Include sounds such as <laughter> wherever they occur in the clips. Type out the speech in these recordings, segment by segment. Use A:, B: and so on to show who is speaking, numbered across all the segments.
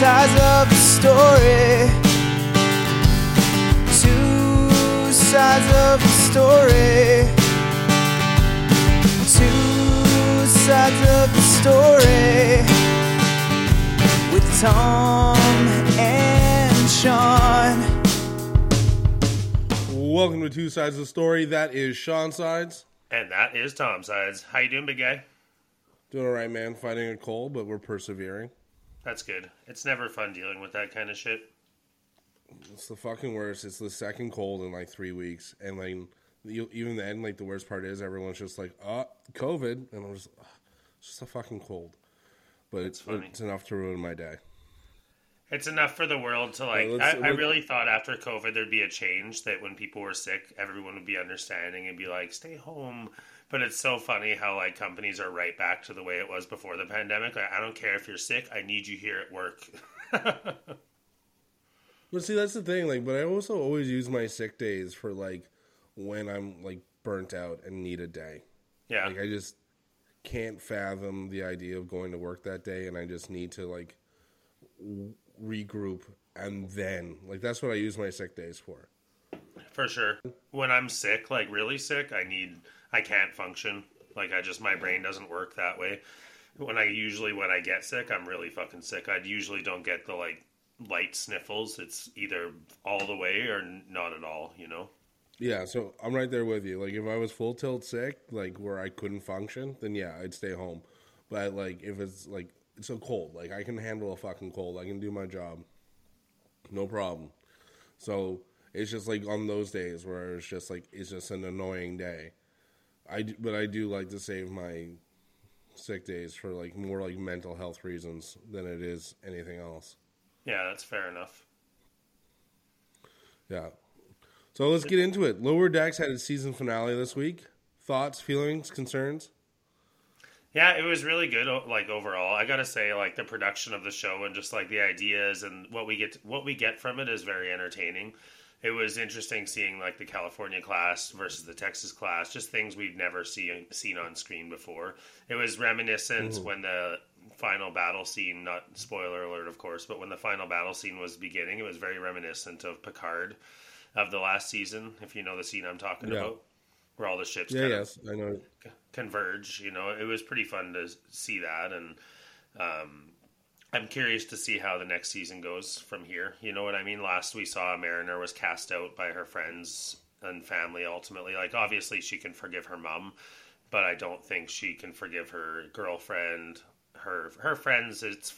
A: sides of the story. Two sides of the story. Two sides of the story. With Tom and Sean.
B: Welcome to Two Sides of the Story. That is Sean Sides.
C: And that is Tom Sides. How you doing, big guy?
B: Doing all right, man. Fighting a cold, but we're persevering.
C: That's good. It's never fun dealing with that kind of shit.
B: It's the fucking worst. It's the second cold in like three weeks, and like you, even then, like the worst part is everyone's just like, "Oh, COVID," and I'm just, "Ugh, it's just a fucking cold. But it's it's enough to ruin my day.
C: It's enough for the world to like.
B: Well,
C: I, I really thought after COVID there'd be a change that when people were sick, everyone would be understanding and be like, "Stay home." But it's so funny how like companies are right back to the way it was before the pandemic. Like, I don't care if you're sick. I need you here at work. <laughs>
B: But see, that's the thing. Like, but I also always use my sick days for like when I'm like burnt out and need a day.
C: yeah,
B: Like, I just can't fathom the idea of going to work that day, and I just need to like regroup and then like that's what I use my sick days for.
C: for sure. When I'm sick, like really sick, I need. I can't function. Like I just my brain doesn't work that way. When I usually when I get sick, I'm really fucking sick. I usually don't get the like light sniffles. It's either all the way or not at all. You know.
B: Yeah, so I'm right there with you. Like if I was full tilt sick, like where I couldn't function, then yeah, I'd stay home. But like if it's like it's a cold, like I can handle a fucking cold. I can do my job. No problem. So it's just like on those days where it's just like it's just an annoying day. I do, but I do like to save my sick days for like more like mental health reasons than it is anything else.
C: Yeah, that's fair enough.
B: Yeah. So let's get into it. Lower Decks had its season finale this week. Thoughts, feelings, concerns?
C: Yeah, it was really good. Like overall, I gotta say, like the production of the show and just like the ideas and what we get, what we get from it is very entertaining. It was interesting seeing like the California class versus the Texas class, just things we've never seen seen on screen before. It was reminiscent when the final battle scene, not spoiler alert, of course, but when the final battle scene was beginning, it was very reminiscent of Picard of the last season. If you know the scene I'm talking
B: Yeah.
C: about, where all the ships
B: Yeah,
C: kind of
B: yes, I know.
C: converge. You know, it was pretty fun to see that, and um, I'm curious to see how the next season goes from here. You know what I mean? Last we saw, Mariner was cast out by her friends and family. Ultimately, like obviously she can forgive her mom, but I don't think she can forgive her girlfriend. Her her friends, it's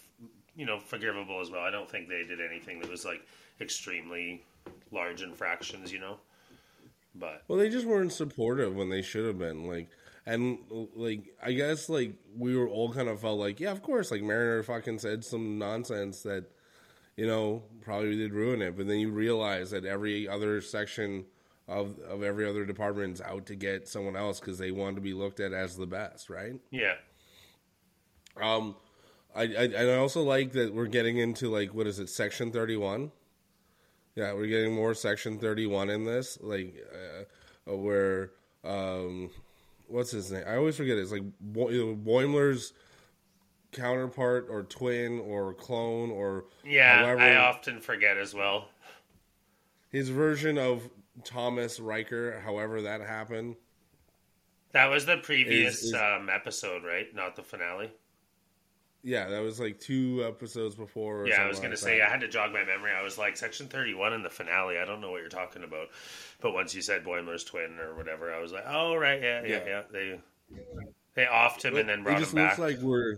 C: you know forgivable as well. I don't think they did anything that was like extremely large infractions. You know, but
B: Well, they just weren't supportive when they should have been. Like, and like, I guess like we were all kind of felt like, yeah, of course, like Mariner fucking said some nonsense that, you know, probably did ruin it. But then you realize that every other section of of every other department is out to get someone else because they want to be looked at as the best, right?
C: yeah.
B: Um, I, I and I also like that we're getting into like what is it, section thirty one? Yeah, we're getting more section thirty one in this, like uh, where um, what's his name? I always forget. It. It's like Boimler's counterpart or twin or clone or
C: Yeah,
B: however
C: I often forget as well.
B: his version of Thomas Riker. However that happened.
C: That was the previous
B: Is- is-
C: um, episode, right? Not the finale.
B: Yeah, that was like two episodes before. or
C: Yeah, I was going to
B: like
C: say,
B: that.
C: I had to jog my memory. I was like, section 31 in the finale. I don't know what you're talking about. But once you said Boimler's twin or whatever, I was like, oh, right. Yeah, yeah,
B: Yeah.
C: yeah. They they offed him and then
B: it
C: brought
B: just
C: him back.
B: looks like we're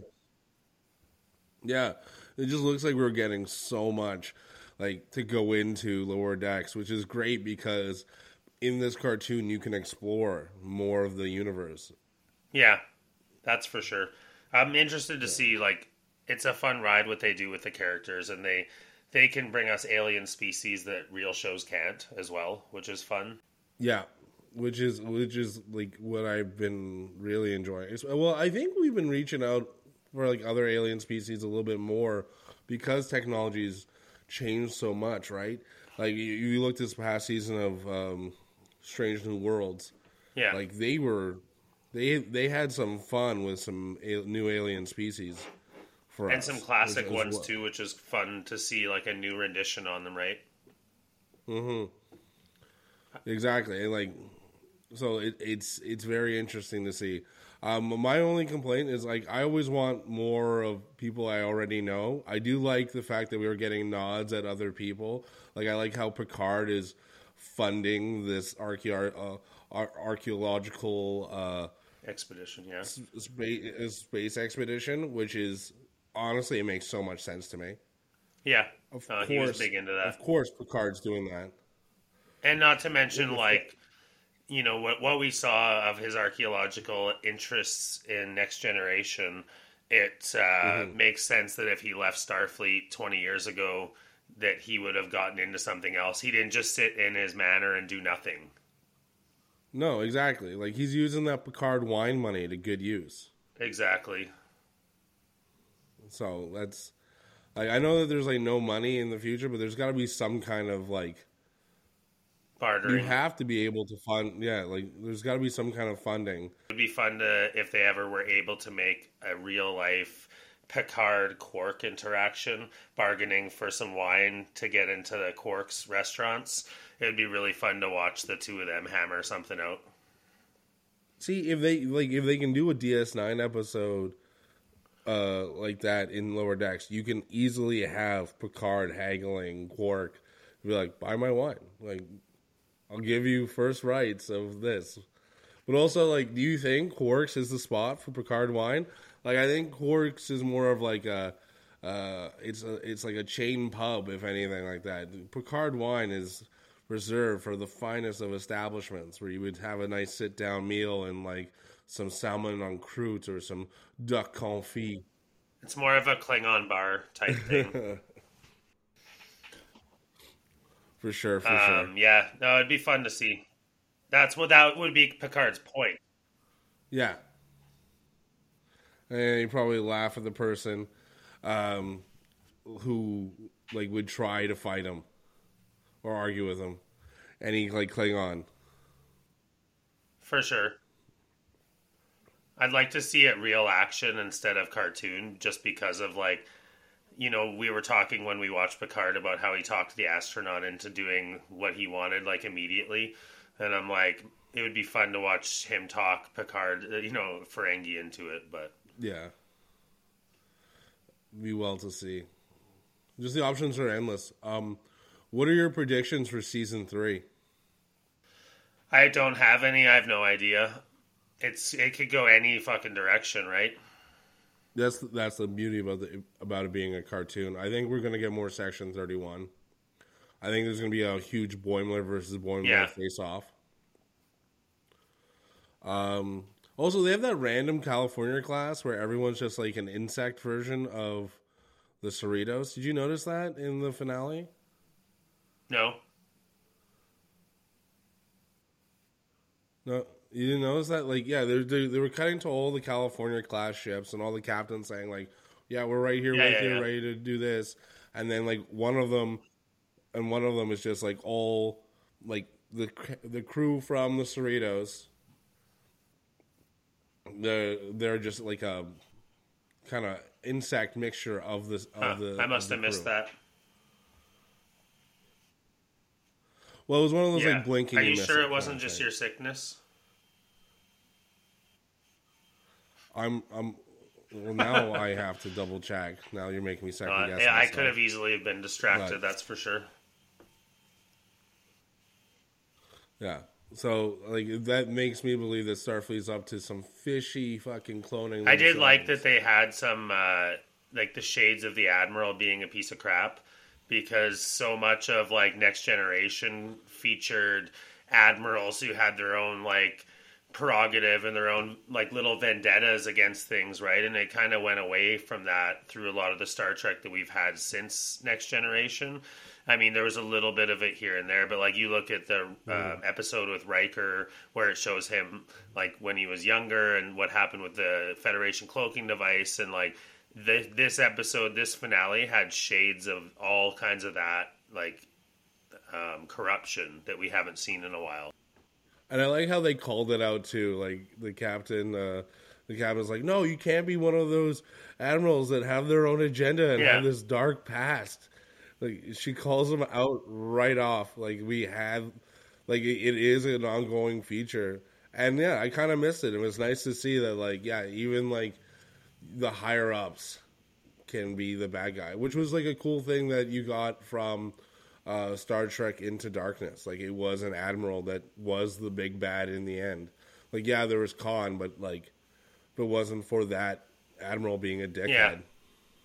B: yeah it just looks like we're getting so much like to go into lower decks which is great because in this cartoon you can explore more of the universe
C: Yeah, that's for sure. I'm interested to see like it's a fun ride what they do with the characters, and they they can bring us alien species that real shows can't as well, which is fun.
B: yeah which is which is like what i've been really enjoying. Well i think we've been reaching out for like other alien species a little bit more because technology's changed so much right? Like you, you look this past season of um strange new worlds.
C: Yeah,
B: like they were they they had some fun with some a- new alien species for
C: and
B: us,
C: some classic
B: as- as
C: ones too, which is fun to see like a new rendition on them, right?
B: Mm-hmm. Exactly, like, so it, it's it's very interesting to see. Um, my only complaint is like I always want more of people I already know. I do like the fact that we were getting nods at other people. Like I like how Picard is funding this uh, archaeological uh,
C: Expedition, yeah.
B: space space expedition, which is honestly it makes so much sense to me.
C: Yeah.
B: Of
C: Uh,
B: course,
C: he was big into that.
B: Of course, Picard's doing that.
C: And not to mention, like, you know, what, what we saw of his archaeological interests in Next Generation, it uh, makes sense that if he left Starfleet 20 years ago, that he would have gotten into something else. He didn't just sit in his manor and do nothing.
B: No, exactly. Like he's using that Picard wine money to good use.
C: Exactly.
B: So that's like I know that there's like no money in the future, but there's got to be some kind of like
C: bartering.
B: you have to be able to fund. Yeah, like there's got to be some kind of funding.
C: It would be fun to if they ever were able to make a real life Picard Quark interaction, bargaining for some wine to get into the Quark's restaurants. It would be really fun to watch the two of them hammer something out.
B: See if they like if they can do a DS9 episode uh like that in Lower Decks, you can easily have Picard haggling Quark be like, "Buy my wine." Like I'll give you first rights of this. But also like do you think Quarks is the spot for Picard wine? Like I think Quarks is more of like a uh it's a it's like a chain pub if anything like that. Picard wine is reserved for the finest of establishments where you would have a nice sit down meal and like some salmon on croûte or some duck confit.
C: It's more of a Klingon bar type thing. <laughs>
B: For sure, for sure.
C: um, yeah, no, it'd be fun to see. That's what that would be Picard's point.
B: Yeah. And you probably laugh at the person um, who like would try to fight him or argue with him, and he like cling on.
C: For sure. I'd like to see it real action instead of cartoon, just because of like, you know, we were talking when we watched Picard about how he talked the astronaut into doing what he wanted like immediately, and I'm like, it would be fun to watch him talk Picard, uh, you know, Ferengi into it, but
B: Yeah. Be well to see. Just the options are endless. Um, what are your predictions for season three?
C: I don't have any. I have no idea. It's it could go any fucking direction, right?
B: That's that's the beauty about the about it being a cartoon. I think we're gonna get more Section Thirty One. I think there's gonna be a huge Boimler versus Boimler
C: Yeah.
B: face off. Um. Also, they have that random California class where everyone's just like an insect version of the Cerritos. Did you notice that in the finale?
C: No,
B: No, you didn't notice that? Like, yeah, they they, they were cutting to all the California class ships and all the captains saying like, "Yeah, we're right here,
C: Yeah,
B: right
C: yeah,
B: here,
C: yeah.
B: ready to do this." And then like one of them, and one of them is just like all like the the crew from the Cerritos. They're they're just like a kind of insect mixture of this of
C: Huh,
B: the.
C: I must have missed that.
B: Well, it was one of those
C: Yeah.
B: like blinking.
C: Are you sure
B: it
C: wasn't just
B: thing.
C: your sickness?
B: I'm I'm. Well, now <laughs> I have to double check. Now you're making me second
C: Uh,
B: guess.
C: yeah, I could have easily been distracted.
B: Right.
C: That's for sure.
B: Yeah. So like that makes me believe that Starfleet's up to some fishy fucking cloning.
C: I did like that they had some uh, like the shades of the admiral being a piece of crap because so much of like next generation featured admirals who had their own like prerogative and their own like little vendettas against things right? And it kind of went away from that through a lot of the star trek that we've had since next generation. I mean there was a little bit of it here and there but like you look at the uh, episode with Riker where it shows him like when he was younger and what happened with the federation cloaking device and like this, this episode this finale had shades of all kinds of that like um, corruption that we haven't seen in a while
B: and I like how they called it out too. Like the captain uh, the captain's like, "No, you can't be one of those admirals that have their own agenda and
C: Yeah.
B: have this dark past." Like she calls him out right off. Like we have, like it, it is an ongoing feature, and yeah, I kind of missed it. It was nice to see that, like, yeah, even like the higher ups can be the bad guy, which was like a cool thing that you got from uh, Star Trek Into Darkness. Like it was an admiral that was the big bad in the end. Like yeah, there was Khan, but like if it wasn't for that admiral being a dickhead.
C: Yeah.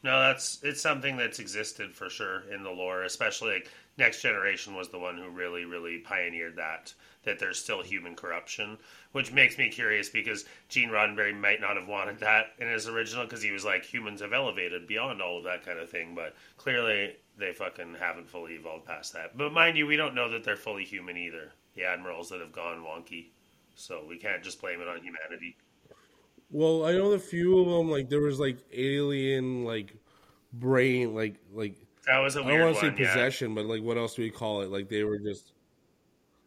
C: No, that's it's something that's existed for sure in the lore, especially like Next Generation was the one who really, really pioneered that. That there's still human corruption, which makes me curious because Gene Roddenberry might not have wanted that in his original because he was like humans have elevated beyond all of that kind of thing, but clearly they fucking haven't fully evolved past that. But mind you, we don't know that they're fully human either. The admirals that have gone wonky, so we can't just blame it on humanity.
B: Well, I know the few of them. Like there was like alien like brain like like
C: That was a
B: I
C: weird
B: don't want to say
C: one. yeah.
B: possession, but like what else do we call it? Like they were just,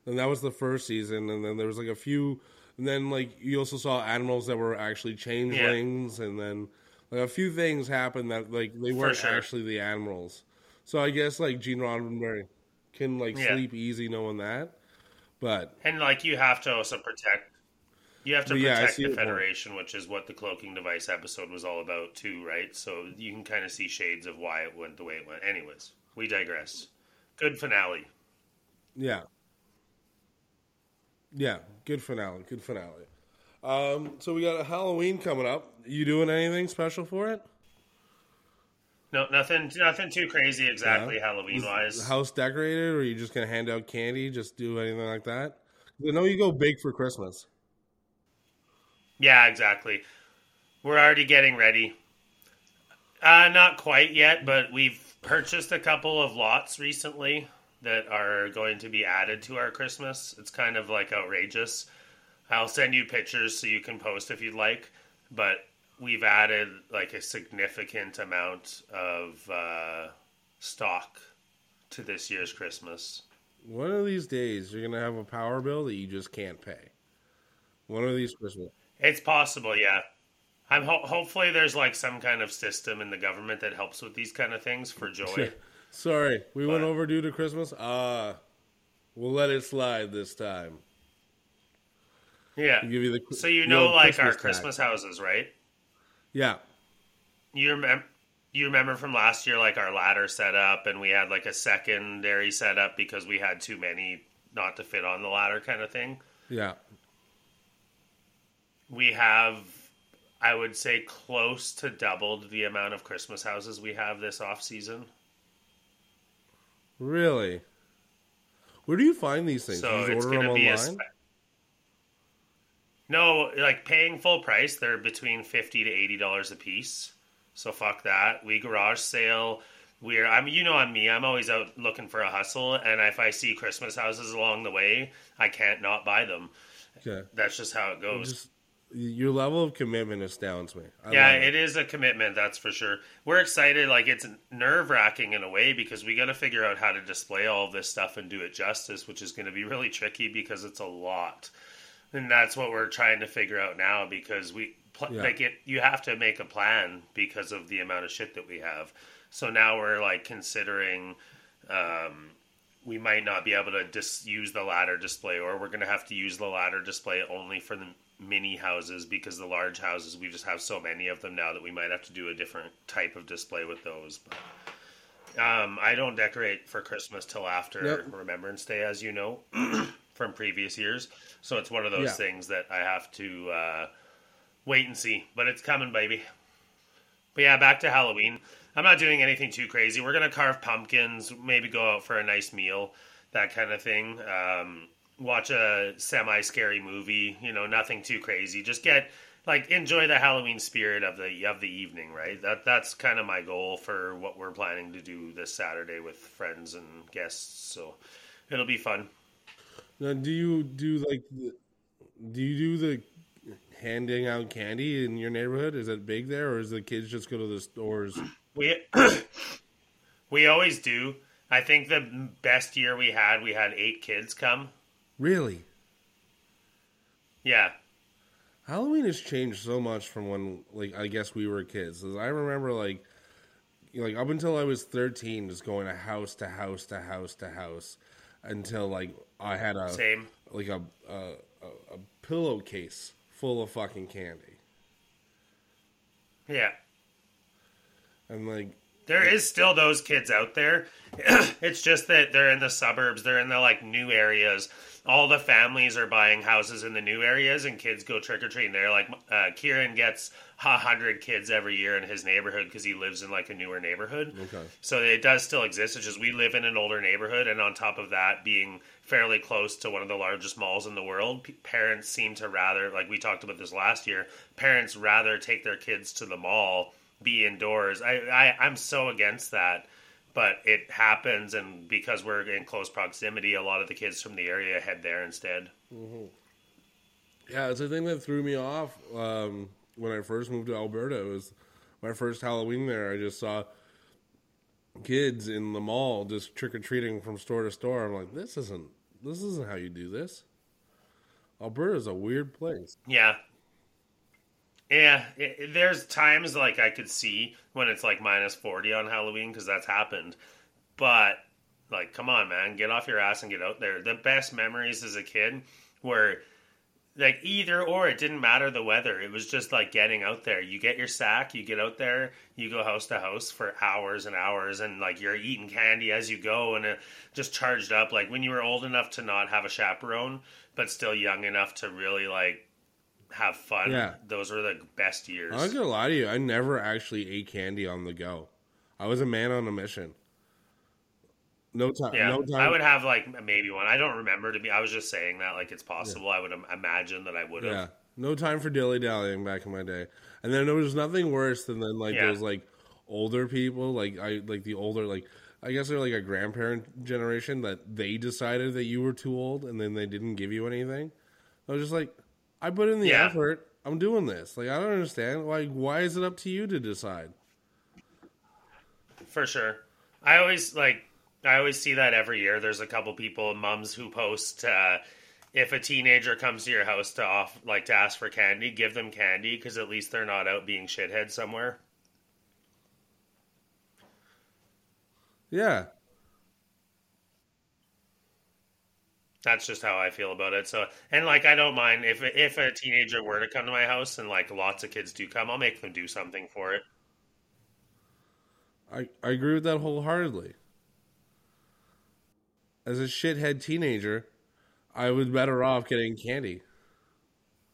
B: and that was the first season, and then there was like a few, and then like you also saw animals that were actually changelings, and then like a few things happened that like they weren't
C: sure.
B: actually the animals. So I guess like Gene Roddenberry can like
C: Yeah.
B: sleep easy knowing that, but
C: And like you have to also protect. You have to
B: But yeah,
C: protect the. Federation, which is what the cloaking device episode was all about too, right? So you can kind of see shades of why it went the way it went. Anyways, we digress. Good finale.
B: yeah, yeah, good finale, good finale. Um, so we got a Halloween coming up. You doing anything special for it?
C: No, nothing, nothing too crazy exactly
B: Yeah.
C: Halloween wise.
B: house decorated, or are you just gonna hand out candy? Just do anything like that? I know you go big for Christmas.
C: Yeah, exactly. We're already getting ready. Uh, not quite yet, but we've purchased a couple of lots recently that are going to be added to our Christmas. It's kind of like outrageous. I'll send you pictures so you can post if you'd like, but we've added like a significant amount of uh, stock to this year's Christmas.
B: One of these days, you're gonna have a power bill that you just can't pay. One of these Christmas.
C: It's possible, yeah. I'm ho- hopefully there's like some kind of system in the government that helps with these kind of things for <laughs> joy.
B: Sorry, we went
C: But-
B: overdue to Christmas. Ah, we'll let it slide this time.
C: yeah.
B: We'll give you the
C: So you know, like our
B: tax.
C: Christmas houses, right?
B: Yeah,
C: You remember? You remember from last year, like our ladder set up, and we had like a secondary setup because we had too many not to fit on the ladder, kind of thing.
B: yeah.
C: We have, I would say, close to doubled the amount of Christmas houses we have this off season.
B: Really? Where do you find these things?
C: So
B: you order them
C: to be a.
B: online?
C: Spe- no, like paying full price, they're between fifty to eighty dollars a piece. So fuck that. We garage sale. We're I'm you know I'm me. I'm always out looking for a hustle, and if I see Christmas houses along the way, I can't not buy them.
B: Okay.
C: That's just how it goes.
B: Just your level of commitment astounds me. I
C: yeah,
B: love
C: it is a commitment, that's for sure. We're excited. Like it's nerve wracking in a way because we got to figure out how to display all this stuff and do it justice, which is going to be really tricky because it's a lot, and that's what we're trying to figure out now because we pl-
B: Yeah.
C: like it. You have to make a plan because of the amount of shit that we have. So now we're like considering. Um, we might not be able to just use the ladder display, or we're going to have to use the ladder display only for the mini houses because the large houses we just have so many of them now that we might have to do a different type of display with those. But, um, I don't decorate for Christmas till after
B: Yep.
C: Remembrance Day, as you know <clears throat> from previous years. So it's one of those
B: Yeah.
C: things that I have to uh, wait and see. But it's coming, baby. But yeah, back to Halloween. I'm not doing anything too crazy. We're gonna carve pumpkins, maybe go out for a nice meal, that kind of thing. Um, watch a semi scary movie. You know, nothing too crazy. Just get like enjoy the Halloween spirit of the of the evening. Right. That that's kind of my goal for what we're planning to do this Saturday with friends and guests. So it'll be fun.
B: Now, do you do like the, do you do the handing out candy in your neighborhood? Is it big there, or is the kids just go to the stores?
C: We <coughs> we always do. I think the best year we had, we had eight kids come.
B: Really?
C: Yeah.
B: Halloween has changed so much from when, like, I guess we were kids. I remember, like, like up until I was thirteen, just going to house to house to house to house until like I had a
C: Same.
B: like a a, a, a pillowcase full of fucking candy,
C: Yeah.
B: and like
C: There is still those kids out there. <clears throat> it's just that they're in the suburbs, they're in the like new areas. All the families are buying houses in the new areas, and kids go trick or treating there. Like uh, Kieran gets a hundred kids every year in his neighborhood because he lives in like a newer neighborhood.
B: Okay.
C: So it does still exist. It's just we live in an older neighborhood, and on top of that, being fairly close to one of the largest malls in the world, parents seem to rather, like we talked about this last year, parents rather take their kids to the mall, be indoors. I, I I'm so against that, but it happens, and because we're in close proximity, a lot of the kids from the area head there instead.
B: Yeah, it's the thing that threw me off um, when I first moved to Alberta. It was my first Halloween there. I just saw kids in the mall just trick or treating from store to store. I'm like, this isn't this isn't how you do this. Alberta's a weird place.
C: Yeah. Yeah, it, it- there's times like I could see when it's like minus 40 on Halloween because that's happened. But, like, come on, man, get off your ass and get out there. The best memories as a kid were like either or, it didn't matter the weather. It was just like getting out there. You get your sack, you get out there, you go house to house for hours and hours, and like you're eating candy as you go and uh, just charged up. Like when you were old enough to not have a chaperone, but still young enough to really like have fun.
B: Yeah.
C: Those were the best years.
B: I'm not gonna lie to you, I never actually ate candy on the go. I was a man on a mission. No time.
C: Yeah,
B: no time.
C: I would have like maybe one. I don't remember to be. I was just saying that like it's possible. I would imagine that I would have.
B: Yeah, no time for dilly dallying back in my day. And then there was nothing worse than then like
C: Yeah.
B: those like older people, like I like the older like I guess they're like a grandparent generation that they decided that you were too old and then they didn't give you anything. I was just like, I put in the
C: Yeah.
B: effort. I'm doing this. Like I don't understand. Like why is it up to you to decide?
C: For sure. I always like I always see that every year. There's a couple people, mums who post uh if a teenager comes to your house to off like to ask for candy, give them candy because at least they're not out being shithead somewhere.
B: Yeah.
C: That's just how I feel about it. So, and like, I don't mind if if a teenager were to come to my house, and like lots of kids do come, I'll make them do something for it.
B: I, I agree with that wholeheartedly. As a shithead teenager, I was better off getting candy.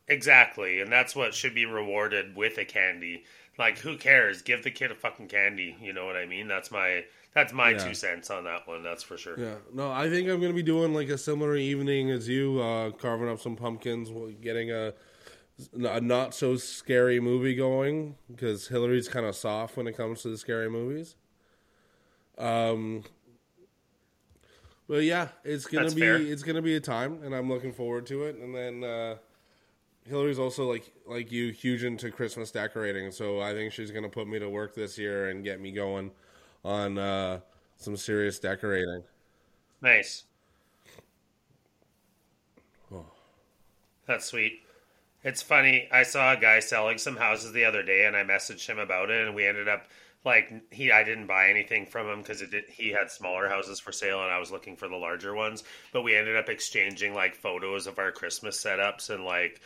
C: Exactly, and that's what should be rewarded with a candy. Like, who cares? Give the kid a fucking candy. You know what I mean? That's my that's my
B: Yeah.
C: two cents on that one. That's for sure.
B: Yeah, no, I think I'm gonna be doing like a similar evening as you, uh, carving up some pumpkins, getting a, a not so scary movie going because Hillary's kind of soft when it comes to the scary movies. Um, but yeah, it's gonna
C: That's
B: be
C: fair.
B: it's gonna be a time, and I'm looking forward to it. And then uh, Hillary's also like like you, huge into Christmas decorating, so I think she's gonna put me to work this year and get me going on uh, some serious decorating.
C: Nice.
B: Oh.
C: That's sweet. It's funny. I saw a guy selling some houses the other day, and I messaged him about it, and we ended up like he. I didn't buy anything from him because he had smaller houses for sale, and I was looking for the larger ones. But we ended up exchanging like photos of our Christmas setups and like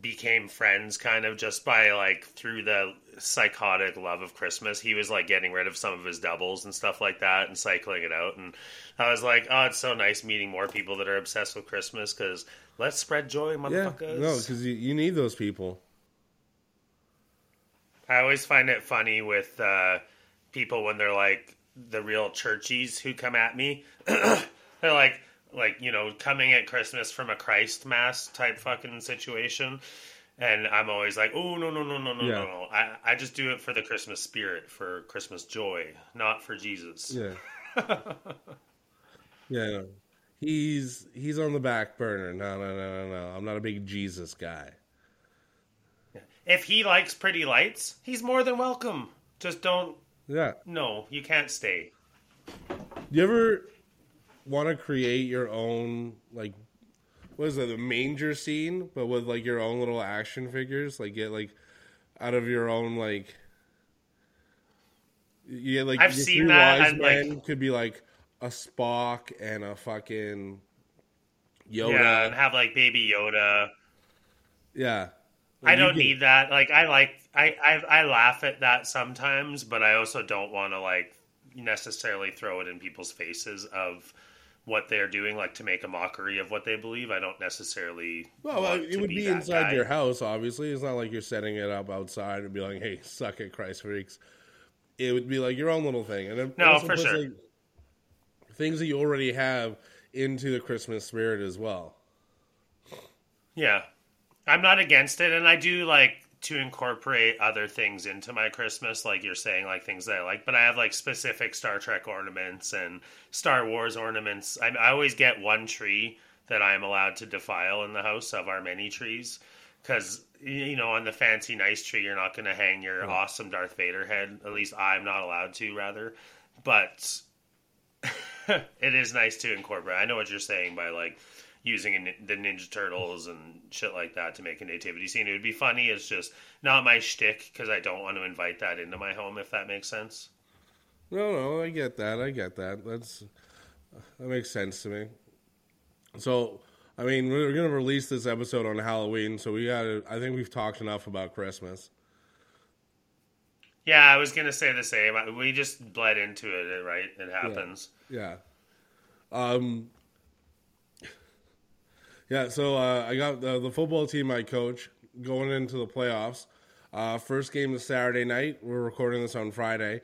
C: became friends kind of just by like through the psychotic love of Christmas. He was like getting rid of some of his doubles and stuff like that and cycling it out. And I was like, oh, it's so nice meeting more people that are obsessed with Christmas because let's spread joy,
B: Yeah,
C: motherfuckers.
B: no, because you, you need those people.
C: I always find it funny with uh, people when they're like the real churchies who come at me. <clears throat> they're like, like you know, coming at Christmas from a Christ mass type fucking situation, and I'm always like, oh no no no no no
B: Yeah.
C: no no. I I just do it for the Christmas spirit, for Christmas joy, not for Jesus.
B: Yeah. <laughs> yeah. He's he's on the back burner. No, no, no, no, no. I'm not a big Jesus guy.
C: If he likes pretty lights, he's more than welcome. Just don't.
B: Yeah.
C: No, you can't stay.
B: You ever want to create your own like what is it the manger scene, but with like your own little action figures, like get like out of your own like. Yeah, like
C: I've seen that,
B: wise
C: and, like-
B: men could be like a Spock and a fucking Yoda.
C: Yeah, and have like Baby Yoda.
B: Yeah.
C: I
B: Like, you
C: don't
B: could-
C: need that. Like I like I, I I laugh at that sometimes, but I also don't want to like necessarily throw it in people's faces of what they're doing, like to make a mockery of what they believe. I don't necessarily.
B: Well, it would be,
C: that
B: inside
C: guy.
B: your house, obviously. It's not like you're setting it up outside and be like, "Hey, suck it, Christ freaks." It would be like your own little thing, and
C: No, for sure.
B: like, things that you already have into the Christmas spirit as well.
C: Yeah. I'm not against it and I do like to incorporate other things into my Christmas like you're saying like things that I like but I have like specific Star Trek ornaments and Star Wars ornaments. I, I always get one tree that I am allowed to defile in the house of our many trees cuz you know on the fancy nice tree you're not going to hang your hmm. awesome Darth Vader head. At least I'm not allowed to rather. But <laughs> it is nice to incorporate. I know what you're saying by like using a, the Ninja Turtles and shit like that to make a nativity scene. It would be funny. It's just not my shtick because I don't want to invite that into my home. If that makes sense.
B: No, no, I get that. I get that. That's that makes sense to me. So, I mean, we're gonna release this episode on Halloween, so we got. to I think we've talked enough about Christmas.
C: Yeah, I was gonna say the same. We just bled into it, right? It happens.
B: Yeah. Um. Yeah, so uh, I got the, the football team I coach going into the playoffs. Uh, first game is Saturday night. We're recording this on Friday.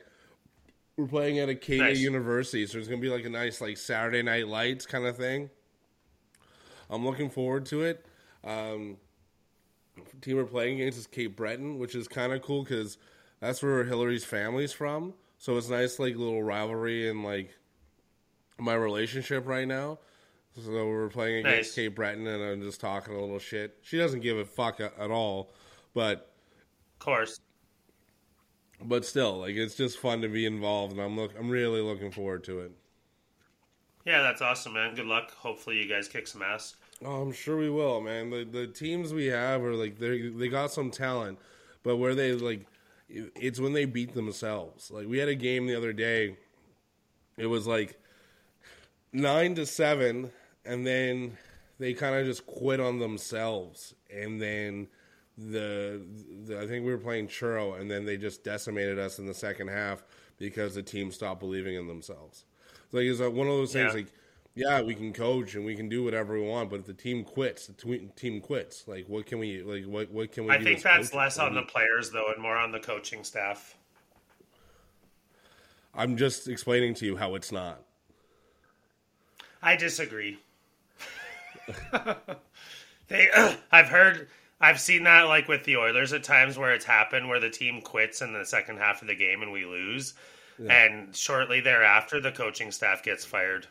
B: We're playing at Acadia
C: Nice.
B: University, so it's gonna be like a nice like Saturday Night Lights kind of thing. I'm looking forward to it. Um, team we're playing against is Cape Breton, which is kind of cool because that's where Hillary's family's from. So it's nice, like little rivalry and like my relationship right now. So we're playing against
C: Nice.
B: Cape Breton, and I'm just talking a little shit. She doesn't give a fuck a- at all, but
C: Of course.
B: but still, like it's just fun to be involved, and I'm look I'm really looking forward to it.
C: Yeah, that's awesome, man. Good luck. Hopefully, you guys kick some ass.
B: Oh, I'm sure we will, man. The the teams we have are like they they got some talent, but where they like it's when they beat themselves. Like we had a game the other day. It was like nine to seven, and then they kind of just quit on themselves, and then the, the I think we were playing Truro, and then they just decimated us in the second half because the team stopped believing in themselves. Like it's like one of those things
C: Yeah.
B: like yeah, we can coach and we can do whatever we want, but if the team quits, the twe- team quits. Like, what can we like? What what can we?
C: I think that's less on
B: do
C: the players though, and more on the coaching staff.
B: I'm just explaining to you how it's not.
C: I disagree. <laughs> they, <clears throat> I've heard, I've seen that like with the Oilers at times where it's happened where the team quits in the second half of the game and we lose, and shortly thereafter the coaching staff gets fired,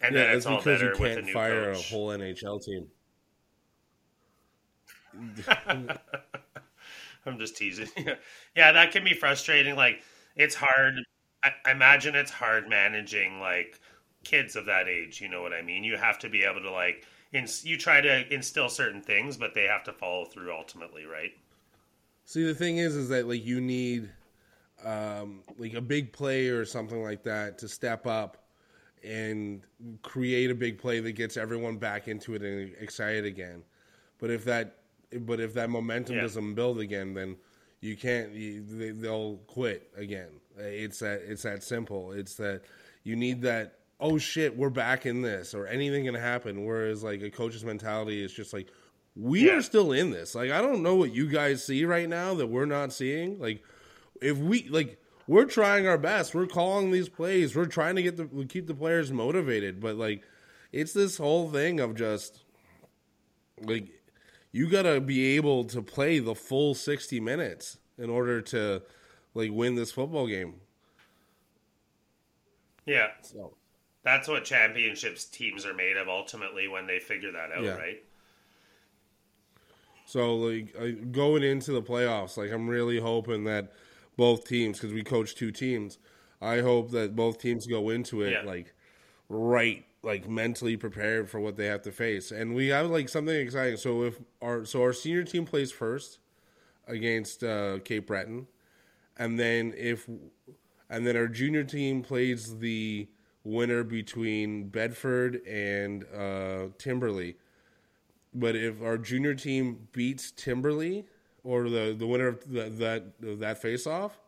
C: and
B: Yeah,
C: then
B: it's
C: all
B: because you
C: better with a
B: can't
C: new
B: fire
C: coach.
B: a whole NHL team. <laughs>
C: I'm just teasing. yeah, that can be frustrating. Like it's hard. I imagine it's hard managing like kids of that age. You know what I mean? You have to be able to like. Ins- you try to instill certain things, but they have to follow through ultimately, right?
B: See, the thing is, is that like you need um, like a big play or something like that to step up and create a big play that gets everyone back into it and excited again. But if that, but if that momentum
C: Yeah.
B: doesn't build again, then you can't. You, they, they'll quit again. It's that. It's that simple. It's that you need that. Oh shit, we're back in this, or anything can happen. Whereas like a coach's mentality is just like, we
C: Yeah.
B: are still in this. Like I don't know what you guys see right now that we're not seeing. Like if we like we're trying our best. We're calling these plays. We're trying to get the we keep the players motivated, but like it's this whole thing of just like you got to be able to play the full 60 minutes in order to like win this football game.
C: Yeah,
B: So
C: that's what championships teams are made of ultimately when they figure that out,
B: Yeah.
C: right?
B: So like going into the playoffs, like I'm really hoping that both teams, because we coach two teams, I hope that both teams go into it
C: Yeah.
B: like right like mentally prepared for what they have to face. And we have like something exciting. So if our so our senior team plays first against uh, Cape Breton, and then if and then our junior team plays the winner between Bedford and uh, Timberlea. But if our junior team beats Timberlea or the the winner of the, that that face off,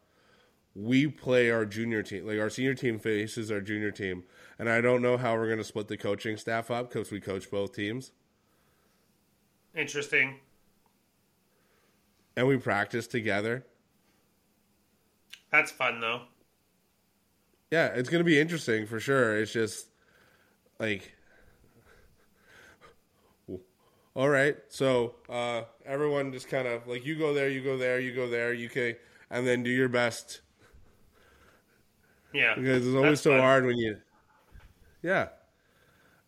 B: we play our junior team. Like our senior team faces our junior team, and I don't know how we're going to split the coaching staff up because we coach both teams,
C: Interesting.
B: and we practice together.
C: That's fun though.
B: Yeah, it's going to be interesting for sure. It's just like, all right. So uh, everyone just kind of like you go there, you go there, you go there, you can, and then do your best
C: Yeah.
B: because it's always so
C: fun.
B: hard when you, yeah.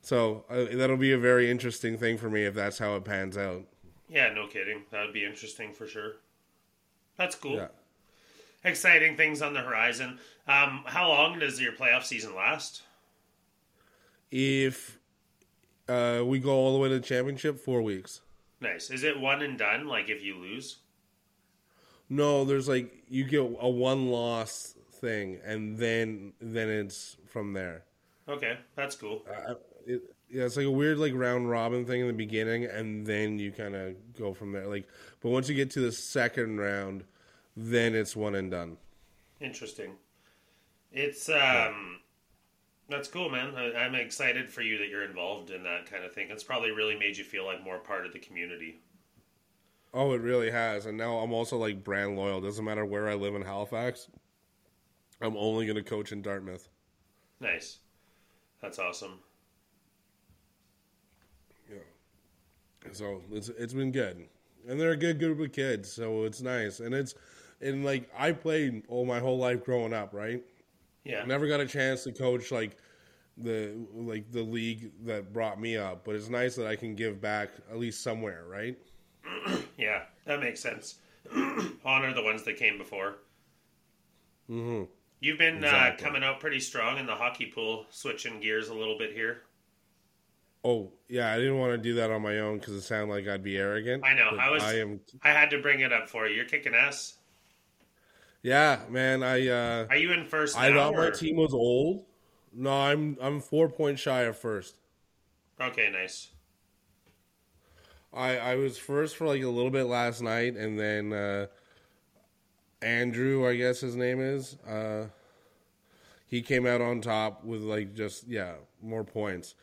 B: So uh, that'll be a very interesting thing for me if that's how it pans out.
C: Yeah, no kidding. That would be interesting for sure. That's cool.
B: Yeah.
C: Exciting things on the horizon. Um, how long does your playoff season last?
B: If uh, we go all the way to the championship, four weeks.
C: Nice. Is it one and done? Like if you lose?
B: No, there's like you get a one loss thing, and then then it's from there.
C: Okay, that's cool.
B: Uh, it, yeah, it's like a weird like round robin thing in the beginning, and then you kind of go from there. Like, but once you get to the second round, then it's one and done.
C: Interesting. It's um, that's cool, man. I, I'm excited for you that you're involved in that kind of thing. It's probably really made you feel like more part of the community.
B: Oh, it really has. And now I'm also like brand loyal. Doesn't matter where I live in Halifax. I'm only going to coach in Dartmouth.
C: Nice. That's awesome. Yeah.
B: So it's it's been good, and they're a good group of kids. So it's nice, and it's and like I played all my whole life growing up, right?
C: Yeah.
B: Never got a chance to coach like the like the league that brought me up, but it's nice that I can give back at least somewhere, right? <clears throat>
C: Yeah, that makes sense. <clears throat> Honor the ones that came before.
B: Mm-hmm.
C: You've been
B: Exactly.
C: uh, coming out pretty strong in the hockey pool, switching gears a little bit here.
B: Oh yeah, I didn't want to do that on my own because it sounded like I'd be arrogant.
C: I know. I was-
B: I am.
C: I had to bring it up for you. You're kicking ass.
B: Yeah, man. I uh,
C: Are you in first?
B: I thought my team was old. No, I'm I'm four points shy of first.
C: Okay, nice.
B: I I was first for like a little bit last night, and then uh, Andrew, I guess his name is, uh, he came out on top with like just yeah more points.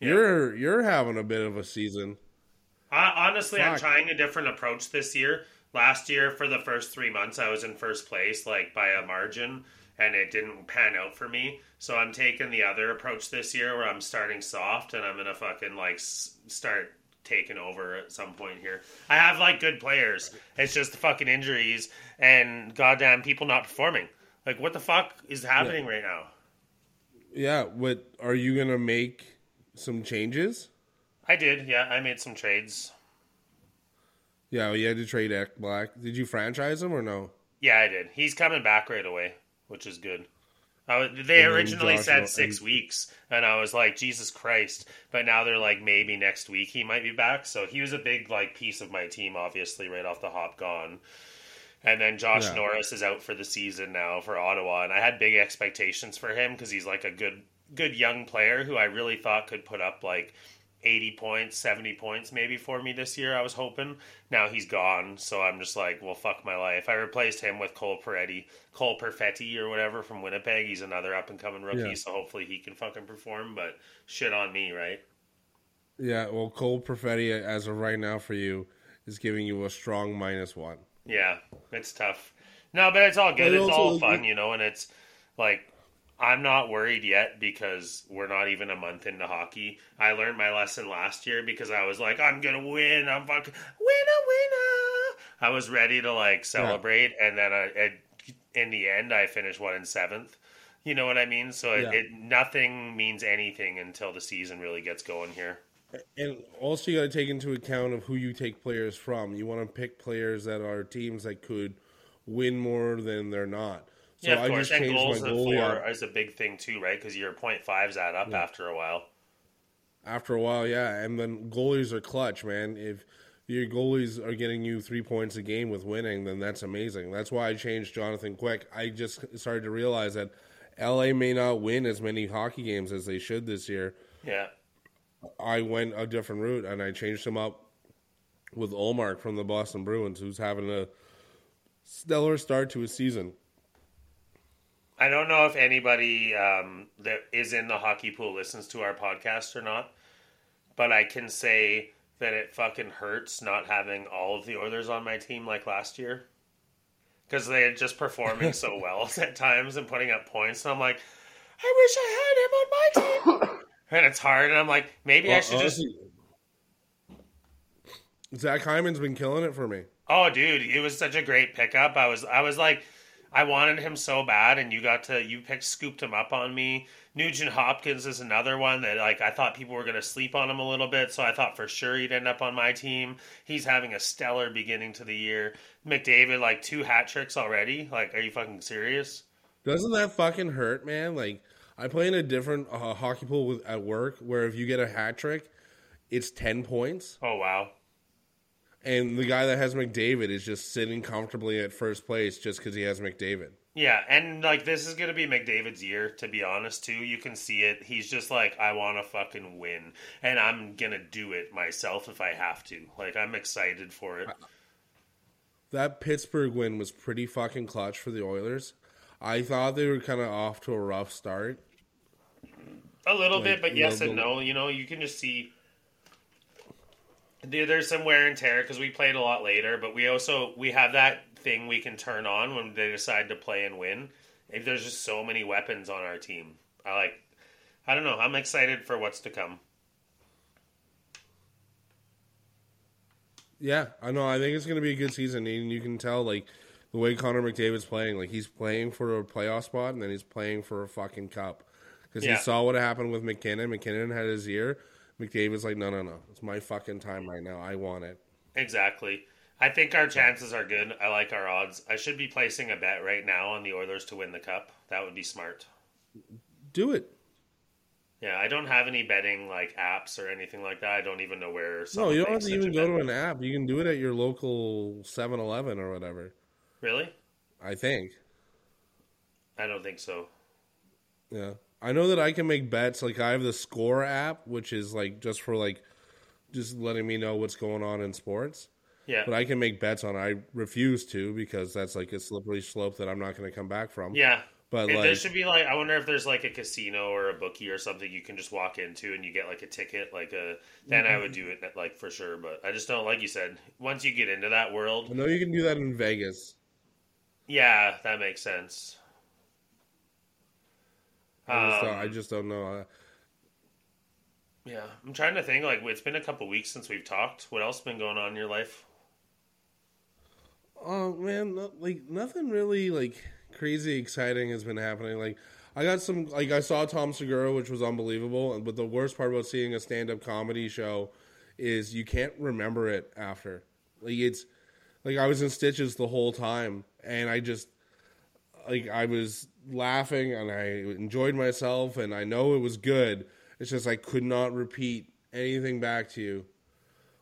C: Yeah.
B: You're you're having a bit of a season.
C: I, honestly, I'm trying a different approach this year. Last year, for the first three months, I was in first place, like by a margin, and it didn't pan out for me. So I'm taking the other approach this year, where I'm starting soft, and I'm gonna fucking like s- start taking over at some point here. I have like good players. It's just the fucking injuries and goddamn people not performing. Like, what the fuck is happening right now?
B: Yeah, what are you gonna make some changes?
C: I did, yeah. I made some trades.
B: Yeah, well, you had to trade Ekblad. Did you franchise him or no?
C: Yeah, I did. He's coming back right away, which is good. Was, they
B: And
C: originally
B: Josh
C: said six
B: and-
C: weeks, and I was like, Jesus Christ! But now they're like, maybe next week he might be back. So he was a big like piece of my team, obviously, right off the hop, gone. And then Josh
B: Yeah.
C: Norris is out for the season now for Ottawa, and I had big expectations for him because he's like a good, good young player who I really thought could put up like 80 points, 70 points maybe for me this year. I was hoping. Now he's gone, so I'm just like, well, fuck my life. I replaced him with Cole Peretti, Cole Perfetti or whatever from Winnipeg. He's another up and coming rookie,
B: Yeah.
C: so hopefully he can fucking perform. But shit on me, right?
B: Yeah, well, Cole Perfetti, as of right now for you, is giving you a strong minus one.
C: Yeah, it's tough. No, but it's all good.
B: But
C: It's
B: also,
C: all fun, you know, and it's like I'm not worried yet because we're not even a month into hockey. I learned my lesson last year because I was like, I'm gonna win. I'm fucking winner, winner. I was ready to like celebrate, and then I, it, in the end, I finished one in seventh. You know what I mean? So it,
B: Yeah.
C: it nothing means anything until the season really gets going here.
B: And also, you got to take into account of who you take players from. You want to pick players that are teams that could win more than they're not. So
C: yeah, of
B: I
C: course.
B: just
C: And goals
B: my
C: and
B: goalie
C: four
B: up.
C: is a big thing too, right? Because your point fives add up after a while.
B: After a while, yeah, and then goalies are clutch, man. If your goalies are getting you three points a game with winning, then that's amazing. That's why I changed Jonathan Quick. I just started to realize that LA may not win as many hockey games as they should this year.
C: Yeah.
B: I went a different route and I changed him up with Ullmark from the Boston Bruins, who's having a stellar start to his season.
C: I don't know if anybody um, that is in the hockey pool listens to our podcast or not, but I can say that it fucking hurts not having all of the Oilers on my team like last year. Because they are just performing so <laughs> well at times and putting up points. And I'm like, I wish I had him on my team. <coughs> and it's hard. And I'm like, maybe I should just.
B: Zach Hyman's been killing it for me.
C: Oh, dude, it was such a great pickup. I was, I was like, I wanted him so bad, and you got to you picked scooped him up on me. Nugent Hopkins is another one that like I thought people were going to sleep on him a little bit, so I thought for sure he'd end up on my team. He's having a stellar beginning to the year. McDavid like two hat tricks already. Like, are you fucking serious?
B: Doesn't that fucking hurt, man? Like I play in a different uh, hockey pool with, at work where if you get a hat trick, it's ten points.
C: Oh wow.
B: And the guy that has McDavid is just sitting comfortably at first place just because he has McDavid.
C: Yeah, and like this is gonna be McDavid's year, to be honest. Too, you can see it. He's just like, I want to fucking win, and I'm gonna do it myself if I have to. Like, I'm excited for it.
B: That Pittsburgh win was pretty fucking clutch for the Oilers. I thought they were kind of off to a rough start.
C: A little
B: Like,
C: bit, but yes and no. You know, you can just see there's some wear and tear because we played a lot later, but we also we have that thing we can turn on when they decide to play and win. If there's just so many weapons on our team, I like. I don't know. I'm excited for what's to come.
B: Yeah, I know. I think it's going to be a good season, and you can tell like the way Connor McDavid's playing. Like he's playing for a playoff spot, and then he's playing for a fucking cup. Because
C: Yeah.
B: he saw what happened with MacKinnon. MacKinnon had his year. McDavid's like, no, no, no. It's my fucking time right now. I want it.
C: Exactly. I think our chances are good. I like our odds. I should be placing a bet right now on the Oilers to win the cup. That would be smart.
B: Do it.
C: Yeah, I don't have any betting like apps or anything like that. I don't even know where.
B: No, you don't have to even go to an app. You can do it at your local 7-Eleven or whatever.
C: Really?
B: I think.
C: I don't think so.
B: Yeah. I know that I can make bets. Like I have the Score app, which is like just for like just letting me know what's going on in sports.
C: Yeah.
B: But I can make bets on. I refuse to because that's like a slippery slope that I'm not going to come back from.
C: Yeah.
B: But
C: If
B: like,
C: there should be like, I wonder if there's like a casino or a bookie or something you can just walk into and you get like a ticket, like a. Then I would mm-hmm. do it like for sure. But I just don't like you said. Once you get into that world, I
B: know you can do that in Vegas.
C: yeah, that makes sense.
B: I just, don't,
C: Um,
B: I just don't know. Uh,
C: Yeah, I'm trying to think. Like, it's been a couple weeks since we've talked. What else been going on in your life?
B: Oh man, no, like nothing really like crazy exciting has been happening. Like I got some like I saw Tom Segura, which was unbelievable. But the worst part about seeing a stand up comedy show is you can't remember it after. Like it's like I was in stitches the whole time, and I just like I was laughing and I enjoyed myself, and I know it was good. It's just I could not repeat anything back to you,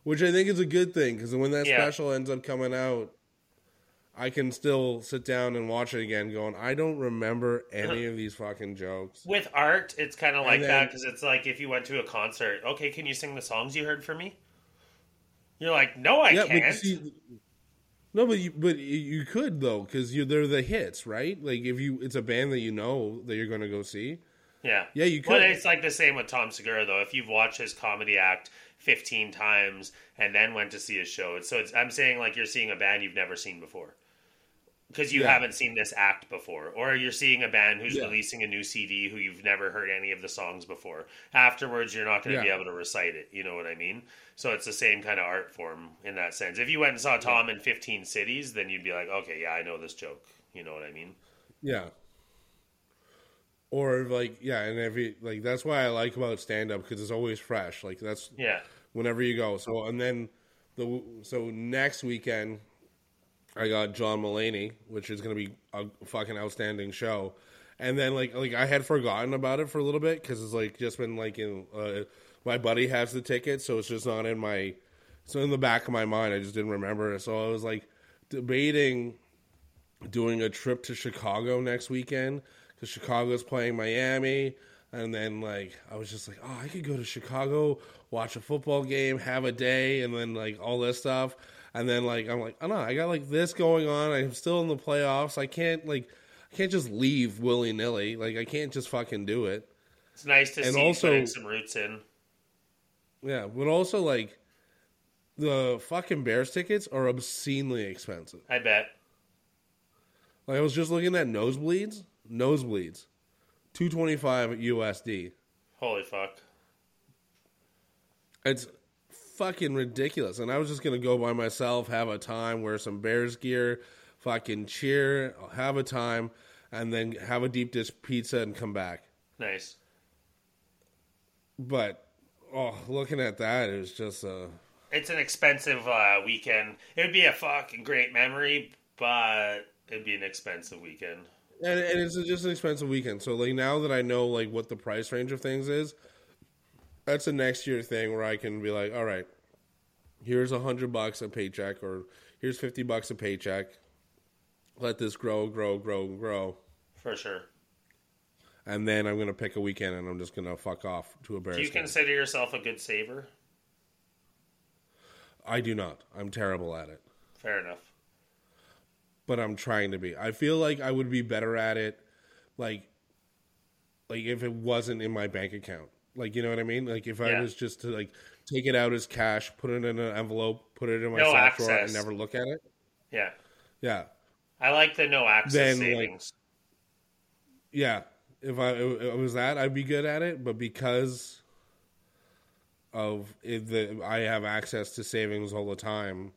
B: which I think is a good thing because when that
C: Yeah.
B: special ends up coming out, I can still sit down and watch it again, going, I don't remember any of these fucking jokes.
C: With art, it's kind of like
B: then-
C: that because it's like if you went to a concert. Okay, can you sing the songs you heard from me? You're like, no, I
B: yeah,
C: can't.
B: see, no, but you, but you- could though, because they're the hits, right? Like if you, it's a band that you know that you're going to go see.
C: yeah,
B: Yeah, you
C: Well,
B: could.
C: it's like the same with Tom Segura though. If you've watched his comedy act 15 times and then went to see his show, so it's, I'm saying like you're seeing a band you've never seen before. Because you
B: Yeah.
C: haven't seen this act before, or you're seeing a band who's
B: Yeah.
C: releasing a new CD who you've never heard any of the songs before. Afterwards, you're not going to be able to recite it. You know what I mean? So it's the same kind of art form in that sense. If you went and saw Tom in 15 cities, then you'd be like, okay, yeah, I know this joke. You know what I mean?
B: Yeah. Or like yeah, and every like that's why I like about stand up because it's always fresh. Like that's
C: Yeah.
B: whenever you go. So and then the so next weekend I got John Mulaney, which is going to be a fucking outstanding show. And then like like I had forgotten about it for a little bit because it's like just been like in uh, my buddy has the ticket, so it's just not in my. So in the back of my mind, I just didn't remember it. So I was like debating doing a trip to Chicago next weekend because Chicago's playing Miami. And then, like, I was just like, oh, I could go to Chicago, watch a football game, have a day, and then, like, all this stuff. And then, like, I'm like, oh no, I got, like, this going on. I'm still in the playoffs. I can't, like, I can't just leave willy nilly. Like, I can't just fucking do it.
C: It's nice to
B: And
C: see
B: also-
C: putting some roots in.
B: Yeah. But also, like, the fucking Bears tickets are obscenely expensive.
C: I bet.
B: Like, I was just looking at nosebleeds. Nosebleeds. 225 USD.
C: Holy fuck.
B: It's fucking ridiculous. And I was just gonna go by myself, have a time, wear some Bears gear, fucking cheer, have a time, and then have a deep dish pizza and come back.
C: Nice.
B: But oh, looking at that, it was just a.
C: It's an expensive uh, weekend. It would be a fucking great memory, but it'd be an expensive weekend.
B: and, and it's just an expensive weekend. So like now that I know like what the price range of things is, that's a next year thing where I can be like, all right, here's a hundred bucks a paycheck, or here's fifty bucks a paycheck. Let this grow, grow, grow, grow.
C: For sure.
B: and then I'm gonna pick a weekend and I'm just gonna fuck off to a Bears
C: Do you consider yourself a good saver?
B: I do not. I'm terrible at it,
C: Fair enough.
B: but I'm trying to be. I feel like I would be better at it, like, like if it wasn't in my bank account. Like you know what I mean? Like if I was just to like take it out as cash, put it in an envelope, put it in my
C: No
B: sock drawer, and never look at it.
C: Yeah.
B: Yeah,
C: I like the no access
B: Then, like-
C: savings.
B: yeah. If I if it was that, I'd be good at it. But because of it, the I have access to savings all the time,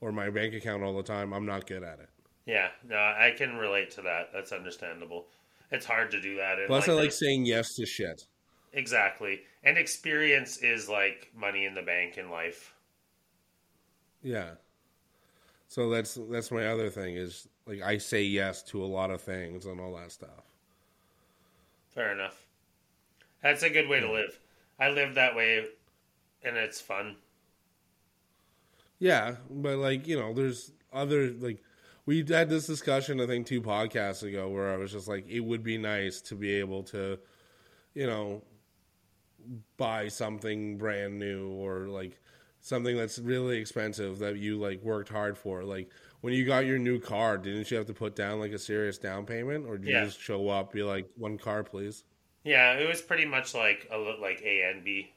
B: or my bank account all the time, I'm not good at it.
C: yeah. No, I can relate to that. That's understandable. It's hard to do that. in,
B: Plus, I like
C: the-
B: saying yes to shit.
C: Exactly. And experience is like money in the bank in life.
B: Yeah. So that's that's my other thing is like I say yes to a lot of things and all that stuff.
C: Fair enough. That's a good way to live. I live that way, and it's fun.
B: Yeah, but like you know, there's other like we had this discussion I think two podcasts ago where I was just like, it would be nice to be able to, you know, buy something brand new or like something that's really expensive that you like worked hard for. Like when you got your new car, didn't you have to put down like a serious down payment, or did
C: Yeah.
B: you just show up, be like, one car, please?
C: Yeah, it was pretty much like a li- like A and B.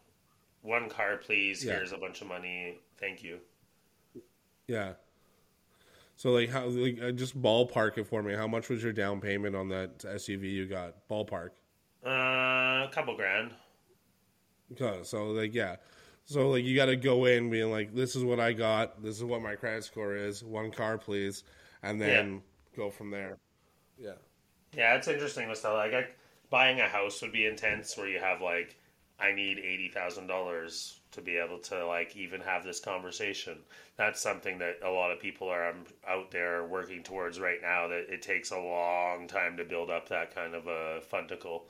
C: One car, please.
B: Yeah.
C: Here's a bunch of money. Thank you.
B: Yeah. So like how like uh, just ballpark it for me. How much was your down payment on that SUV you got? Ballpark.
C: Uh, a couple grand.
B: Okay, so like yeah. So like you got to go in being like this is what I got. This is what my credit score is. One car please and then go from there. Yeah.
C: Yeah, it's interesting with stuff like I, buying a house would be intense, where you have like, I need eighty thousand dollars to be able to like even have this conversation. That's something that a lot of people are um, out there working towards right now. That it takes a long time to build up that kind of a funticle.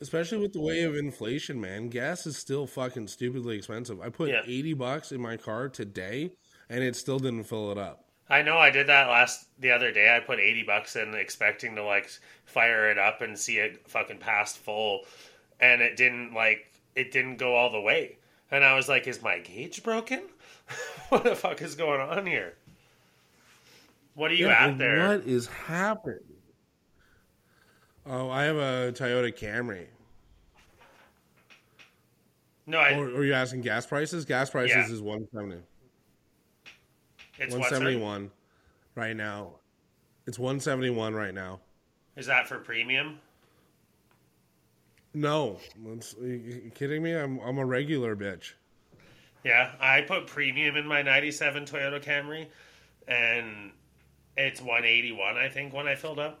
B: Especially with the way of inflation, man. Gas is still fucking stupidly expensive. I put
C: Yeah.
B: 80 bucks in my car today and it still didn't fill it up.
C: I know I did that last the other day. I put eighty bucks in, expecting to like fire it up and see it fucking past full, and it didn't like it didn't go all the way. And I was like, "Is my gauge broken? <laughs> what the fuck is going on here? What are you
B: Yeah,
C: at there?
B: What is happening? Oh, I have a Toyota Camry.
C: No, I,
B: Or, are you asking gas prices? Gas prices
C: Yeah.
B: is 170.
C: it's what, sorry?
B: 171 right now. It's 171 right now.
C: Is that for premium?
B: No, that's, kidding me? I'm I'm a regular bitch.
C: Yeah, I put premium in my '97 Toyota Camry, and it's 181. I think when I filled up.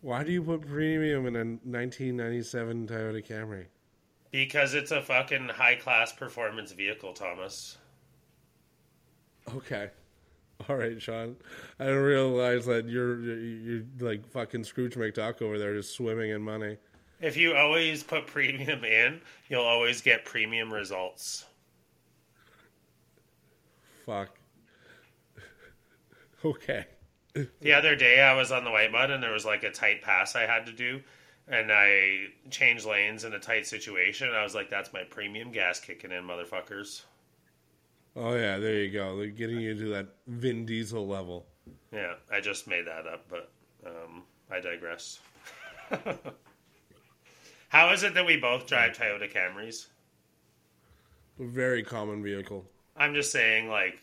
B: Why do you put premium in a 1997 Toyota Camry?
C: Because it's a fucking high class performance vehicle, Thomas.
B: Okay. <laughs> All right, Sean. I didn't realize that you're you're, like fucking Scrooge McDuck over there, just swimming in money.
C: If you always put premium in, you'll always get premium results.
B: Fuck. <laughs> okay.
C: The other day I was on the Whitemud and there was like a tight pass I had to do and I changed lanes in a tight situation. I was like, that's my premium gas kicking in, motherfuckers.
B: Oh yeah, there you go. They're getting you to that Vin Diesel level.
C: Yeah, I just made that up, but um, I digress. <laughs> How is it that we both drive Toyota Camrys?
B: A very common vehicle.
C: I'm just saying, like,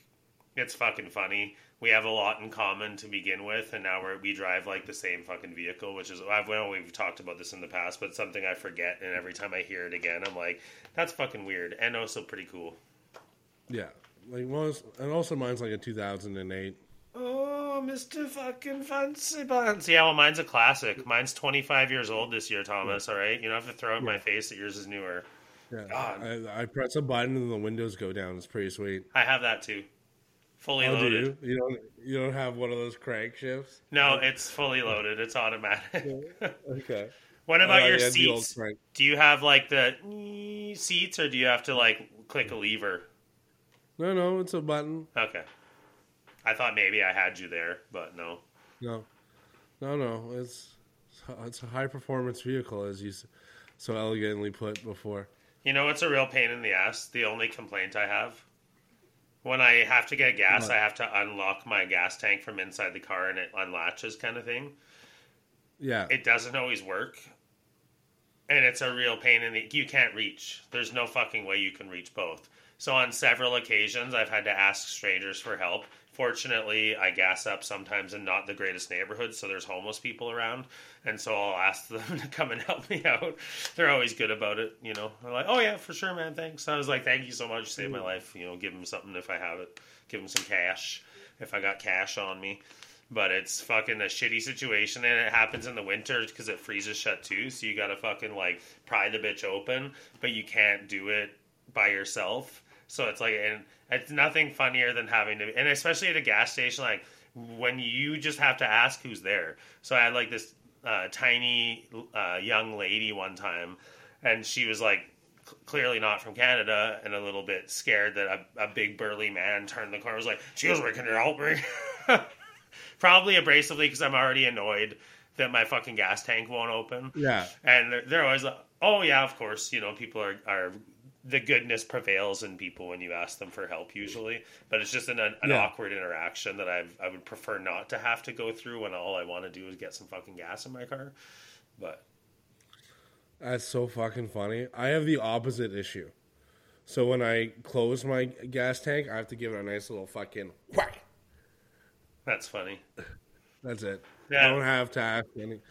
C: it's fucking funny. We have a lot in common to begin with, and now we're, we drive like the same fucking vehicle, which is I've well, we've talked about this in the past, but something I forget, and every time I hear it again, I'm like, that's fucking weird, and also pretty cool.
B: Yeah, like most, and also mine's like a 2008.
C: Oh, Mr. fucking Fancy Pants. Yeah, well, mine's a classic. Mine's 25 years old this year, Thomas, all right? You don't have to throw it in my face that yours is newer.
B: Yeah,
C: God.
B: I, I press a button and the windows go down. It's pretty sweet.
C: I have that too. Fully
B: Oh, do
C: loaded.
B: you? You don't. You don't have one of those crank shifts.
C: No, it's fully loaded. It's automatic.
B: Okay. <laughs>
C: what about
B: Oh,
C: your
B: yeah,
C: seats? Do you have like the seats or do you have to like click a lever?
B: No, no, it's a button.
C: Okay. I thought maybe I had you there, but no.
B: No, no, no. It's it's a high performance vehicle, as you so elegantly put before.
C: You know, it's a real pain in the ass. The only complaint I have when I have to get gas,
B: What?
C: I have to unlock my gas tank from inside the car and it unlatches, kind of thing.
B: Yeah,
C: It doesn't always work, and it's a real pain in the. You can't reach. There's no fucking way you can reach both. So on several occasions, I've had to ask strangers for help. Fortunately, I gas up sometimes in not the greatest neighborhoods, so there's homeless people around, and so I'll ask <laughs> them to come and help me out. They're always good about it, you know. They're like, "Oh yeah, for sure, man. Thanks." I was like, "Thank you so much, saved my mm. life." You know, give them something if I have it. Give them some cash if I got cash on me. But it's fucking a shitty situation, and it happens in the winter because it freezes shut too. So you gotta fucking like pry the bitch open, but you can't do it by yourself. So it's like, and it's nothing funnier than having to, and especially at a gas station, like when you just have to ask who's there. So I had like this uh, tiny uh, young lady one time, and she was like c- clearly not from Canada and a little bit scared that a, a big burly man turned the corner. Was like, "Excuse me, can you help me?" Probably abrasively because I'm already annoyed that my fucking gas tank won't open.
B: yeah,
C: And they're, they're always like, "Oh yeah, of course." You know, people are are the goodness prevails in people when you ask them for help usually, but it's just an, an
B: Yeah.
C: awkward interaction that I I would prefer not to have to go through when all I want to do is get some fucking gas in my car. But
B: that's so fucking funny. I have the opposite issue. So when I close my gas tank, I have to give it a nice little fucking whack.
C: that's funny.
B: That's it.
C: Yeah.
B: I don't have to ask any.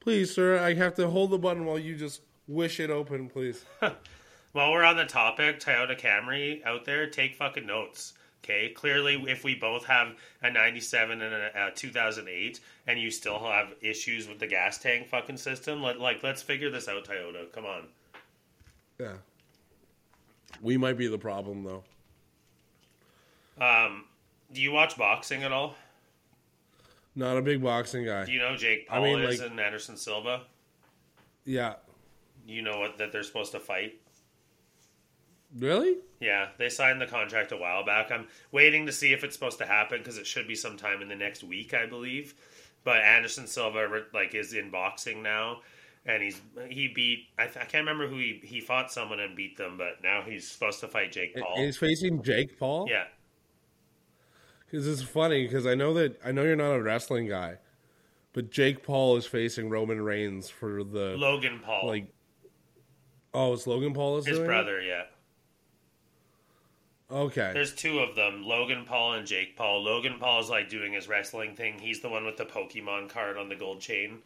B: Please, sir, I have to hold the button while you just wish it open, please. <laughs>
C: While we're on the topic, Toyota Camry out there, take fucking notes. Okay, clearly, if we both have a 97 and a, a 2008, and you still have issues with the gas tank fucking system, let, like, let's figure this out, Toyota. Come on.
B: Yeah. We might be the problem, though.
C: Um, do you watch boxing at all?
B: Not a big boxing guy.
C: Do you know Jake
B: I
C: Paul
B: mean,
C: is
B: like-
C: and Anderson Silva?
B: Yeah.
C: You know what that they're supposed to fight?
B: Really?
C: Yeah, they signed the contract a while back. I'm waiting to see if it's supposed to happen because it should be sometime in the next week, I believe. But Anderson Silva like is in boxing now, and he's he beat I, th- I can't remember who he he fought someone and beat them, but now he's supposed to fight Jake Paul.
B: He's facing Jake Paul?
C: Yeah,
B: Because it's funny, because I know that I know you're not a wrestling guy, but Jake Paul is facing Roman Reigns for the
C: Logan Paul,
B: like. Oh, it's Logan Paul is
C: his
B: doing it?
C: brother. Yeah,
B: Okay.
C: there's two of them, Logan Paul and Jake Paul. Logan Paul is like doing his wrestling thing. He's the one with the Pokemon card on the gold chain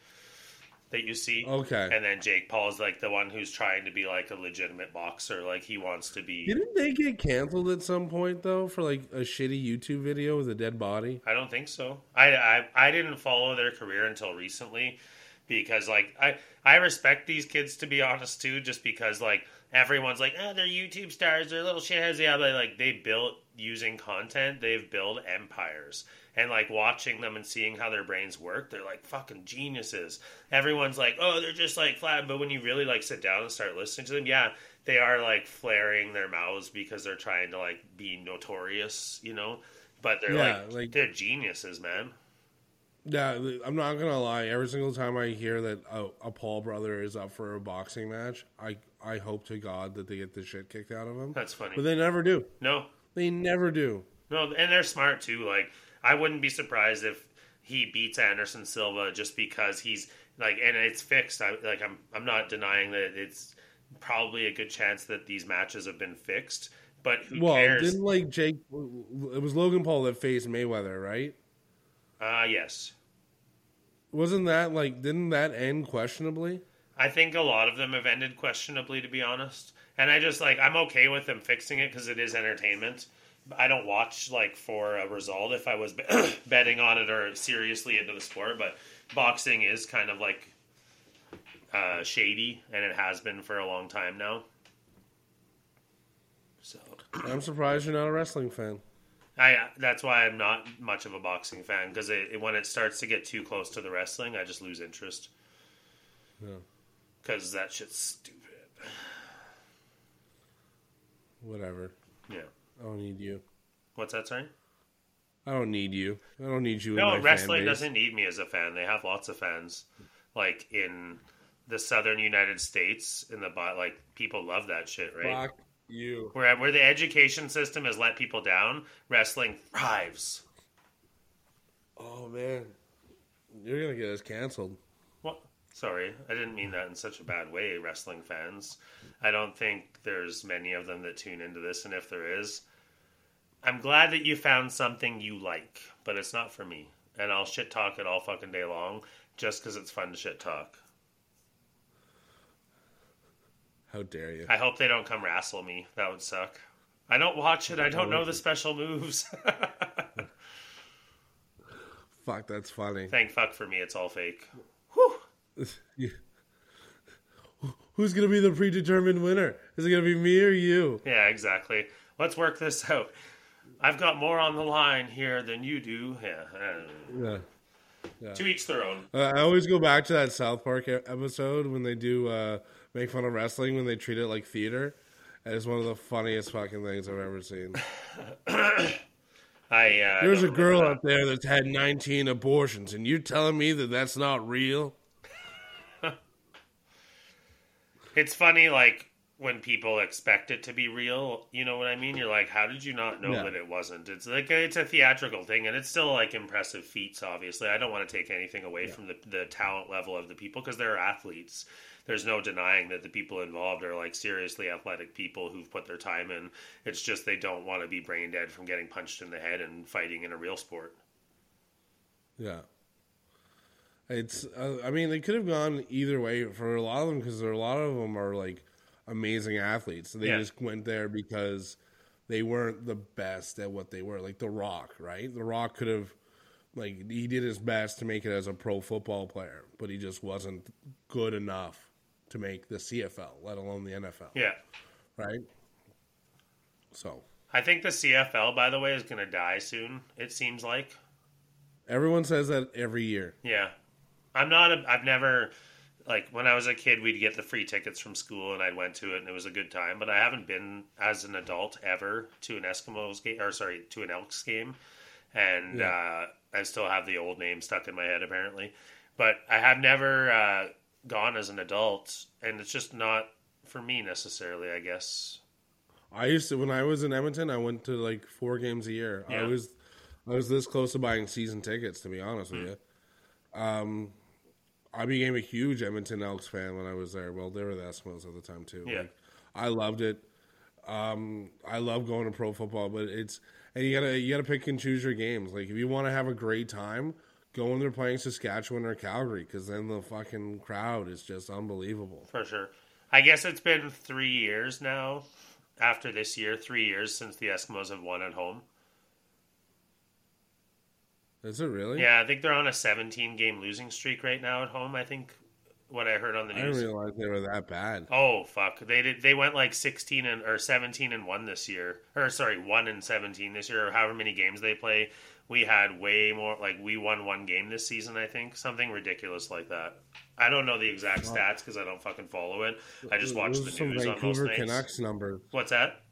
C: that you see.
B: Okay.
C: And then Jake Paul's like the one who's trying to be like a legitimate boxer. Like he wants to be.
B: Didn't they get canceled at some point though for like a shitty YouTube video with a dead body?
C: I don't think so. I, I I didn't follow their career until recently because like I I respect these kids to be honest too, just because like everyone's like oh they're YouTube stars, they're little shitheads. Yeah, but like they built using content, they've built empires. And like watching them and seeing how their brains work, they're like fucking geniuses. Everyone's like, oh, they're just like flat. But when you really like sit down and start listening to them, yeah, they are like flaring their mouths because they're trying to like be notorious, you know. But they're
B: Yeah,
C: like,
B: like-
C: they're geniuses, man.
B: Yeah, I'm not gonna lie. Every single time I hear that a, a Paul brother is up for a boxing match, I I hope to God that they get the shit kicked out of him.
C: That's funny.
B: But they never do.
C: No,
B: They never do.
C: No, and they're smart too. Like I wouldn't be surprised if he beats Anderson Silva just because he's like, and it's fixed. I, like I'm, I'm not denying that it's probably a good chance that these matches have been fixed. But who
B: Well,
C: cares?
B: didn't like Jake? It was Logan Paul that faced Mayweather, right?
C: Uh yes,
B: Wasn't that like? Didn't that end questionably?
C: I think a lot of them have ended questionably, to be honest. And I just like I'm okay with them fixing it because it is entertainment. I don't watch like for a result if I was <coughs> betting on it or seriously into the sport, but boxing is kind of like uh, shady, and it has been for a long time now. So <coughs>
B: I'm surprised you're not a wrestling fan.
C: I that's why I'm not much of a boxing fan because it, it- when it starts to get too close to the wrestling, I just lose interest
B: Yeah.
C: Because that shit's stupid.
B: Whatever.
C: Yeah,
B: I don't need you.
C: what's that? Sorry.
B: I don't need you. I don't need you. in
C: No,
B: my
C: wrestling doesn't need me as a fan. They have lots of fans, like in the southern United States. In the like, people love that shit, right?
B: Fuck you.
C: Where where the education system has let people down, wrestling thrives.
B: Oh man, you're gonna get us canceled.
C: Sorry, I didn't mean that in such a bad way. Wrestling fans, I don't think there's many of them that tune into this, and if there is, I'm glad that you found something you like, but it's not for me. And I'll shit talk it all fucking day long just because it's fun to shit talk.
B: How dare you?
C: I hope they don't come wrestle me. That would suck. I don't watch it. I don't know the special moves. <laughs>
B: Fuck, that's funny.
C: Thank fuck for me. It's all fake. <laughs>
B: Who's gonna be the predetermined winner? Is it gonna be me or you?
C: Yeah, exactly. Let's work this out. I've got more on the line here than you do. <laughs> Yeah. uh,
B: Yeah.
C: To each their own.
B: Uh, I always go back to that South Park episode when they do uh, make fun of wrestling when they treat it like theater. And it's one of the funniest fucking things I've ever seen. <laughs>
C: I uh,
B: There's a girl out there that's had 19 abortions, and you're telling me that that's not real?
C: that. It's funny, like when people expect it to be real. You know what I mean? You're like, how did you not know
B: Yeah.
C: that it wasn't? It's like a, it's a theatrical thing, and it's still like impressive feats. Obviously, I don't want to take anything away from the the talent level of the people because they're athletes. There's no denying that the people involved are like seriously athletic people who've put their time in. It's just they don't want to be brain dead from getting punched in the head and fighting in a real sport.
B: Yeah. It's. Uh, I mean, they could have gone either way for a lot of them because there are a lot of them are like amazing athletes. They
C: Yeah.
B: just went there because they weren't the best at what they were. Like The Rock, right? The Rock could have, like, he did his best to make it as a pro football player, but he just wasn't good enough to make the CFL, let alone the NFL,
C: Yeah.
B: right? So
C: I think the CFL, by the way, is going to die soon. It seems like.
B: everyone says that every year.
C: Yeah, I'm not. A, I've never like when I was a kid, we'd get the free tickets from school, and I went to it, and it was a good time. But I haven't been as an adult ever to an Eskimos game, or sorry, to an Elks game, and uh, I still have the old name stuck in my head apparently. But I have never uh, gone as an adult, and it's just not for me necessarily. I guess.
B: I used to when I was in Edmonton. I went to like four games a year. I was I was this close to buying season tickets. To be honest with you, um, I became a huge Edmonton Elks fan when I was there. Well, they were the Eskimos at the time too.
C: Yeah.
B: Like, I loved it. Um, I love going to pro football, but it's and you gotta you gotta pick and choose your games. Like if you want to have a great time, go when they're playing Saskatchewan or Calgary, because then the fucking crowd is just unbelievable.
C: For sure. I guess it's been three years now. After this year, three years since the Eskimos have won at home.
B: Is it really?
C: Yeah, I think they're on a 17 game losing streak right now at home. I think what I heard on the news.
B: I didn't realize they were that bad.
C: Oh fuck! They did. They went like sixteen and or seventeen and one this year, or sorry, one and seventeen this year, or however many games they play. We had way more. Like we won one game this season, I think, something ridiculous like that. I don't know the exact stats because I don't fucking follow it. I just watch the news on most nights.
B: Canucks numbers.
C: What's that?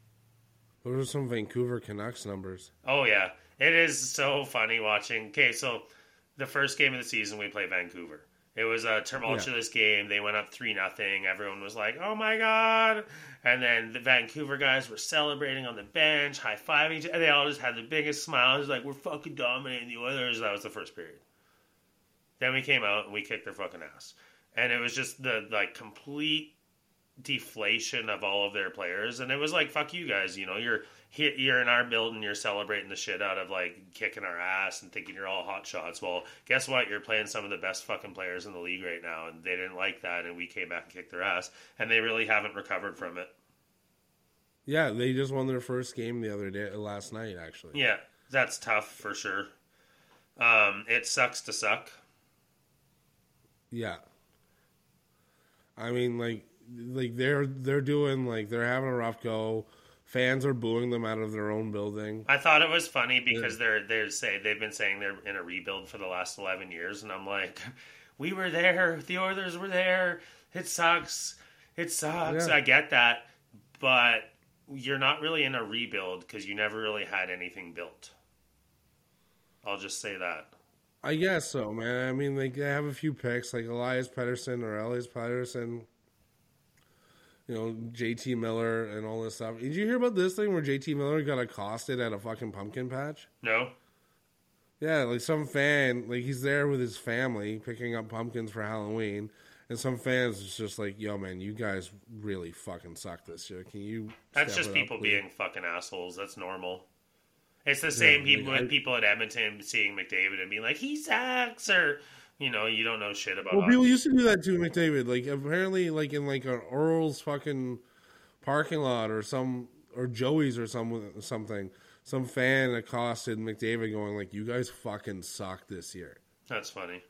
B: Those are some Vancouver Canucks numbers.
C: Oh yeah, it is so funny watching. Okay, so the first game of the season we play Vancouver. It was a tumultuous game. They went up three nothing. Everyone was like, "Oh my god!" And then the Vancouver guys were celebrating on the bench, high fiving. And they all just had the biggest smiles, like, "We're fucking dominating the Oilers." That was the first period. Then we came out and we kicked their fucking ass, and it was just the like complete deflation of all of their players and it was like fuck you guys you know you're he- you're in our building you're celebrating the shit out of like kicking our ass and thinking you're all hot shots well guess what you're playing some of the best fucking players in the league right now and they didn't like that and we came back and kicked their ass and they really haven't recovered from it
B: Yeah, they just won their first game the other day, last night, actually.
C: yeah that's tough for sure um it sucks to suck
B: Yeah. I mean, like, like they're they're doing like they're having a rough go. Fans are booing them out of their own building.
C: I thought it was funny because they're they're say they've been saying they're in a rebuild for the last eleven years, and I'm like, we were there, the Oilers were there. It sucks, it sucks.
B: Yeah.
C: I get that, but you're not really in a rebuild because you never really had anything built. I'll just say that.
B: I guess so, man. I mean, like they have a few picks, like Elias Pettersson or Elias Pettersson. You know, JT Miller and all this stuff. Did you hear about this thing where JT Miller got accosted at a fucking pumpkin patch?
C: No,
B: Yeah, like some fan, like he's there with his family picking up pumpkins for Halloween, and some fans is just like, "Yo, man, you guys really fucking suck this year. Can you?"
C: that's just
B: it up,
C: people being fucking assholes. That's normal. It's the same
B: like,
C: people with people at Edmonton seeing McDavid and being like, he sucks, or you know, you don't know shit about.
B: Well, people used to do that too, McDavid. Like apparently, like in like an Earl's fucking parking lot or some or Joey's or some something. Some fan accosted McDavid, going like, "You guys fucking suck this year."
C: That's funny.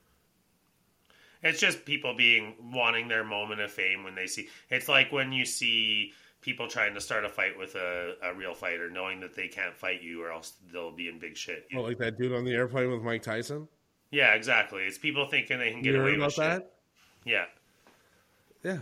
C: It's just people being wanting their moment of fame when they see. It's like when you see people trying to start a fight with a, a real fighter, knowing that they can't fight you or else they'll be in big shit.
B: Oh, like that dude on the airplane with Mike Tyson.
C: Yeah, exactly. It's people thinking they can get
B: You
C: away with
B: about
C: shit.
B: that?
C: Yeah,
B: Yeah.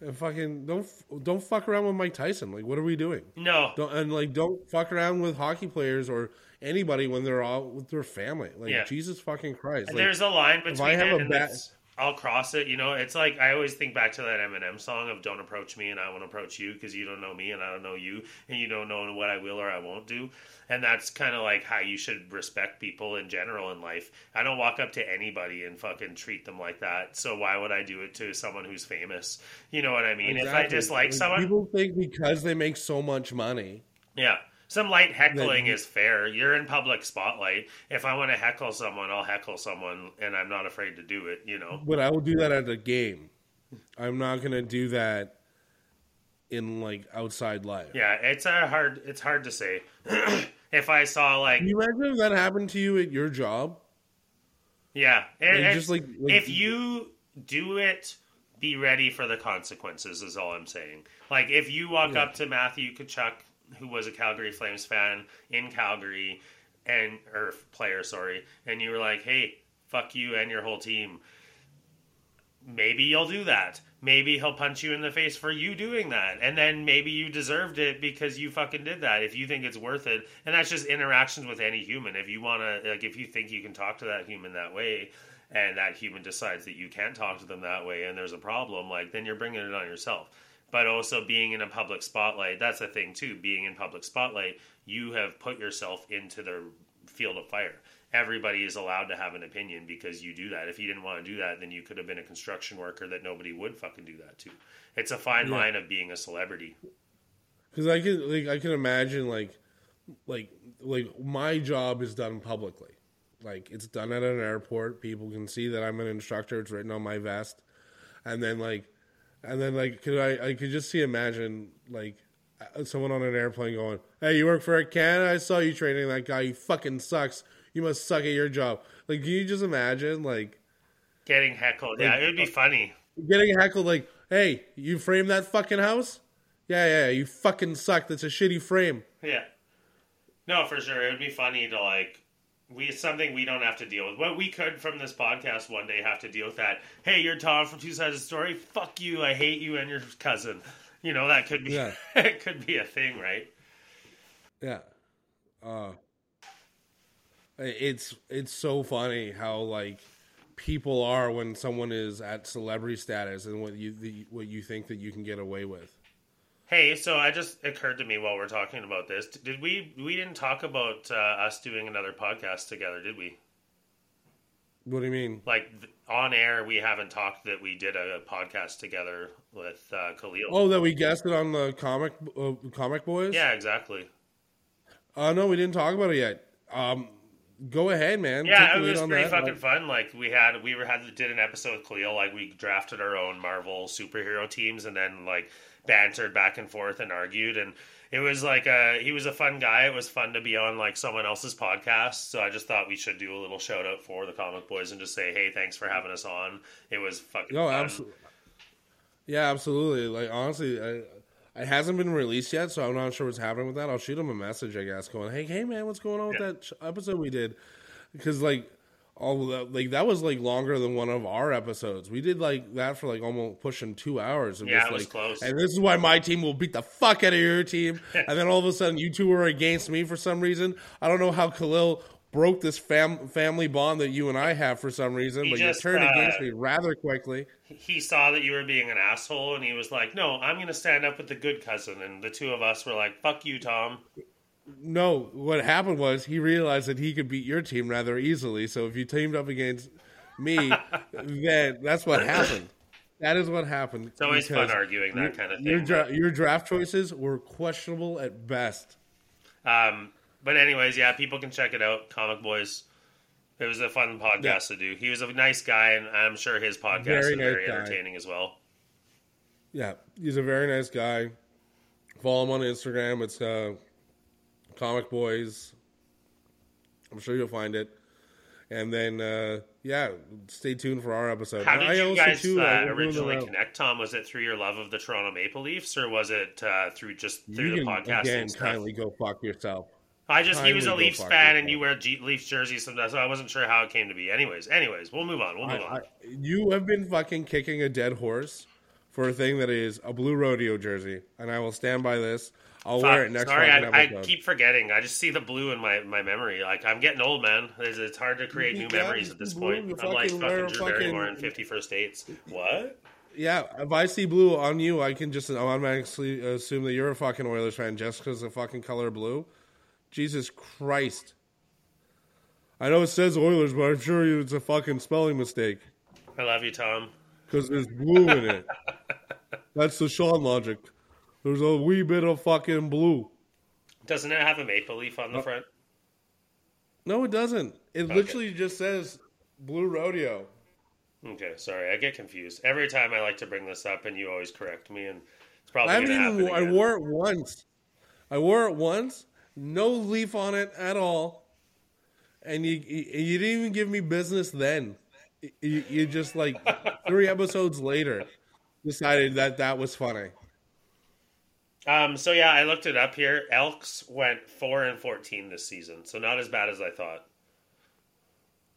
B: And fucking don't don't fuck around with Mike Tyson. Like, what are we doing?
C: no,
B: Don't and like don't fuck around with hockey players or anybody when they're all with their family. Like
C: Yeah.
B: Jesus fucking Christ. Like,
C: there's a line between
B: I have a
C: it's- I'll cross it. You know, it's like I always think back to that Eminem song of "Don't approach me and I won't approach you" because you don't know me and I don't know you, and you don't know what I will or I won't do. And that's kind of like how you should respect people in general in life. I don't walk up to anybody and fucking treat them like that. So why would I do it to someone who's famous? You know what I mean? If I
B: Exactly.
C: dislike
B: Like,
C: someone,
B: people think because they make so much money.
C: yeah. Some light heckling is fair. You're in public spotlight. If I want to heckle someone, I'll heckle someone, and I'm not afraid to do it. You know.
B: But I will do that at a game. I'm not gonna do that in like outside life.
C: Yeah, it's a hard. It's hard to say. <clears throat> if I saw like,
B: Can you imagine if that happened to you at your job?
C: yeah, it-
B: Like, just like, like
C: if you do it, be ready for the consequences. Is all I'm saying. Like if you walk
B: Yeah.
C: up to Matthew Tkachuk, who was a Calgary Flames fan in Calgary, and or player, sorry, and you were like, "Hey, fuck you and your whole team." Maybe you'll do that. Maybe he'll punch you in the face for you doing that. And then maybe you deserved it because you fucking did that. If you think it's worth it. And that's just interactions with any human. If you want to, like, if you think you can talk to that human that way and that human decides that you can't talk to them that way and there's a problem, like, then you're bringing it on yourself. But also being in a public spotlight, that's the thing too. Being in public spotlight, you have put yourself into the field of fire everybody is allowed to have an opinion because you do that. If you didn't want to do that, then you could have been a construction worker that nobody would fucking do that to. It's a fine
B: Yeah.
C: line of being a celebrity.
B: because I can like I can imagine like like like my job is done publicly. Like it's done at an airport. People can see that I'm an instructor. It's written on my vest, and then like, and then like, could I? I could just see imagine like uh, someone on an airplane going, "Hey, you work for a Canada? I saw you training that guy. He fucking sucks. You must suck at your job." Like, can you just imagine like?
C: Getting heckled, yeah, it would be funny.
B: getting heckled like, "Hey, you framed that fucking house? Yeah, yeah, you fucking suck. That's a shitty frame."
C: Yeah. No, for sure. It would be funny to like we something we don't have to deal with. What we could from this podcast one day have to deal with that. Hey, you're Tom from Two Sides of the Story. Fuck you. I hate you and your cousin. You know that could be
B: Yeah. <laughs>
C: it could be a thing, right?
B: Yeah. Uh it's it's so funny how like people are when someone is at celebrity status and what you the, what you think that you can get away with.
C: Hey, so I just occurred to me while we're talking about this. Did we we didn't talk about uh, us doing another podcast together, did we?
B: What do you mean?
C: Like on air, we haven't talked that we did a podcast together with uh, Khalil.
B: Oh, that we guessed it on the comic uh, comic boys.
C: Yeah, exactly.
B: Uh, no, we didn't talk about it yet. Um, go ahead, man.
C: Yeah,
B: Take
C: it was pretty
B: that.
C: fucking fun. Like we had, we were had did an episode with Khalil. Like we drafted our own Marvel superhero teams, and then like bantered back and forth and argued. And it was like a he was a fun guy. It was fun to be on like someone else's podcast. So I just thought we should do a little shout out for the Comic Boys and just say, hey, thanks for having us on. It was fucking.
B: No, absolutely. Yeah, absolutely. Like honestly, I, it hasn't been released yet, so I'm not sure what's happening with that. I'll shoot him a message, I guess, going, "Hey, hey, man, what's going on with
C: Yeah.
B: that episode we did?" Because like all that, like that was like longer than one of our episodes. We did like that for like almost pushing two hours. Of
C: Yeah,
B: just,
C: it was
B: like,
C: close.
B: And this is why my team will beat the fuck out of your team. <laughs> and then all of a sudden, you two were against me for some reason. I don't know how Khalil. Broke this fam- family bond that you and I have for some reason,
C: He
B: but
C: just,
B: you turned
C: uh,
B: against me rather quickly.
C: he saw that you were being an asshole, and he was like, "No, I'm going to stand up with the good cousin." And the two of us were like, "Fuck you, Tom."
B: No, what happened was he realized that he could beat your team rather easily. So if you teamed up against me, <laughs> then that's what happened. That is what happened.
C: It's always fun arguing that kind of thing.
B: Your dra- your draft choices were questionable at best.
C: Um, but anyways, yeah, people can check it out. Comic Boys. It was a fun podcast to do. He was a nice guy, and I'm sure his podcast
B: Very
C: is
B: nice
C: very
B: guy.
C: entertaining as well.
B: Yeah, he's a very nice guy. Follow him on Instagram. It's uh, Comic Boys. I'm sure you'll find it. And then, uh, yeah, stay tuned for our episode.
C: How did
B: I
C: you guys
B: too,
C: uh,
B: I will do
C: originally connect, Tom? Was it through your love of the Toronto Maple Leafs, or was it uh, through just through
B: You
C: the
B: can
C: podcasting
B: again kindly go fuck yourself.
C: I just he was a Leafs fan,
B: yourself.
C: and you wear G- Leafs jerseys sometimes, so I wasn't sure how it came to be. Anyways, anyways, we'll move on. We'll move
B: I,
C: on.
B: I, you have been fucking kicking a dead horse for a thing that is a blue rodeo jersey, and I will stand by this. I'll wear it next
C: sorry,
B: fucking
C: I, I keep forgetting. I just see the blue in my, my memory. Like I'm getting old, man. It's, it's hard to create new memories at this point. I'm like
B: fucking
C: fucking
B: wear a
C: Drew
B: fucking-
C: Barrymore in Fifty First Dates. What?
B: Yeah, if I see blue on you, I can just automatically assume that you're a fucking Oilers fan just because the fucking color blue. Jesus Christ. I know it says Oilers, but I'm sure it's a fucking spelling mistake
C: I love you, Tom. <laughs>
B: because there's blue in it. <laughs> That's the Sean logic. There's a wee bit of fucking blue.
C: Doesn't it have a maple leaf
B: Uh,
C: on the front?
B: No, it doesn't. It literally just says Blue Rodeo.
C: Okay, sorry, I get confused every time I like to bring this up, and you always correct me, and it's probably
B: I haven't even.
C: happen
B: I wore it once. I wore it once. No leaf on it at all. And you you, you didn't even give me business then. You, you just like three <laughs> episodes later decided that that was funny.
C: Um, so yeah, I looked it up here. Elks went four and fourteen this season, so not as bad as I thought.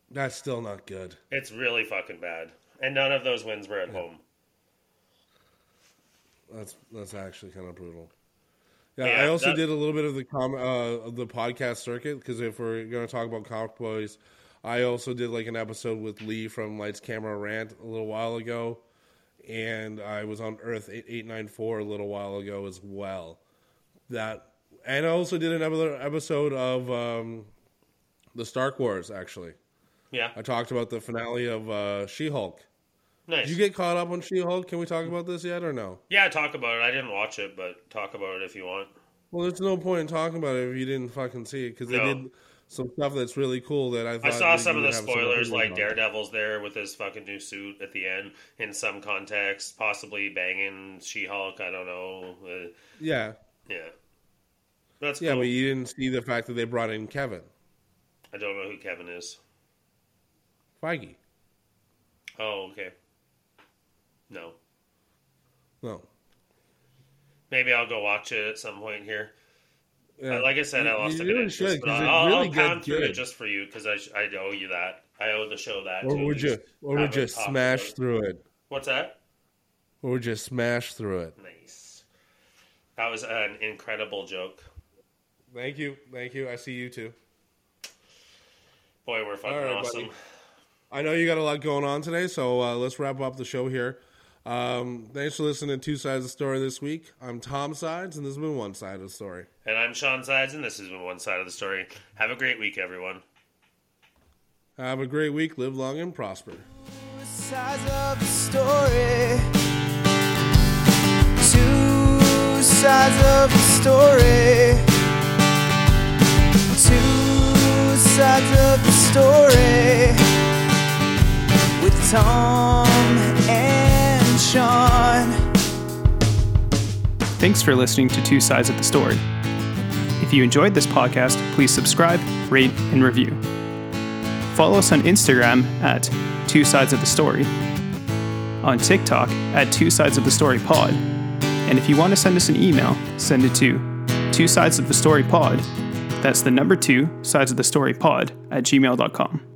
B: That's still not good.
C: It's really fucking bad, and none of those wins were at home.
B: That's that's actually kind of brutal. Yeah,
C: Yeah,
B: I also
C: that-
B: did a little bit of the com uh, of the podcast circuit because if we're going to talk about comic boys, I also did like an episode with Lee from Lights Camera Rant a little while ago, and I was on Earth eight eight nine four a little while ago as well. That and I also did another episode of um, the Stark Wars. Actually,
C: Yeah,
B: I talked about the finale of uh, She Hulk.
C: nice.
B: Did you get caught up on She Hulk? Can we talk about this yet or no?
C: yeah, talk about it. I didn't watch it, but talk about it if you want.
B: Well, there's no point in talking about it if you didn't fucking see it because they
C: No.
B: did some stuff that's really cool that I
C: I saw some of the
B: would have some
C: spoilers, like
B: on.
C: Daredevil's there with his fucking new suit at the end, in some context, possibly banging She-Hulk. I don't know. Uh,
B: Yeah,
C: yeah, that's
B: yeah,
C: cool.
B: but you didn't see the fact that they brought in Kevin
C: I don't know who Kevin is.
B: Feige.
C: Oh, okay. No.
B: No.
C: Maybe I'll go watch it at some point here.
B: Yeah.
C: Like I said, I lost
B: you
C: a bit
B: really
C: interest,
B: should,
C: but I'll,
B: really
C: I'll pound through it just for you because I, I owe you that. I owe the show that.
B: Or would you or would you smash through it?
C: What's that?
B: Or would you smash through it?
C: Nice. That was an incredible joke.
B: Thank you. Thank you. I see you too.
C: Boy, we're fucking
B: right,
C: awesome.
B: buddy. I know you got a lot going on today, so uh, let's wrap up the show here. Um, thanks for listening to Two Sides of the Story this week. I'm Tom Sides, and this has been One Side of the Story.
C: And I'm Sean Sides, and this has been One Side of the Story. Have a great week, everyone.
B: Have a great week. Live long and prosper.
A: Two sides of the story. Two sides of the story. Two sides of the story. With Tom and Sean.
D: Thanks for listening to Two Sides of the Story. If you enjoyed this podcast, please subscribe, rate, and review. Follow us on Instagram at Two Sides of the Story, on TikTok at Two Sides of the Story Pod, and if you want to send us an email, send it to Two Sides of the Story Pod. That's the number two sides of the story pod at gmail.com.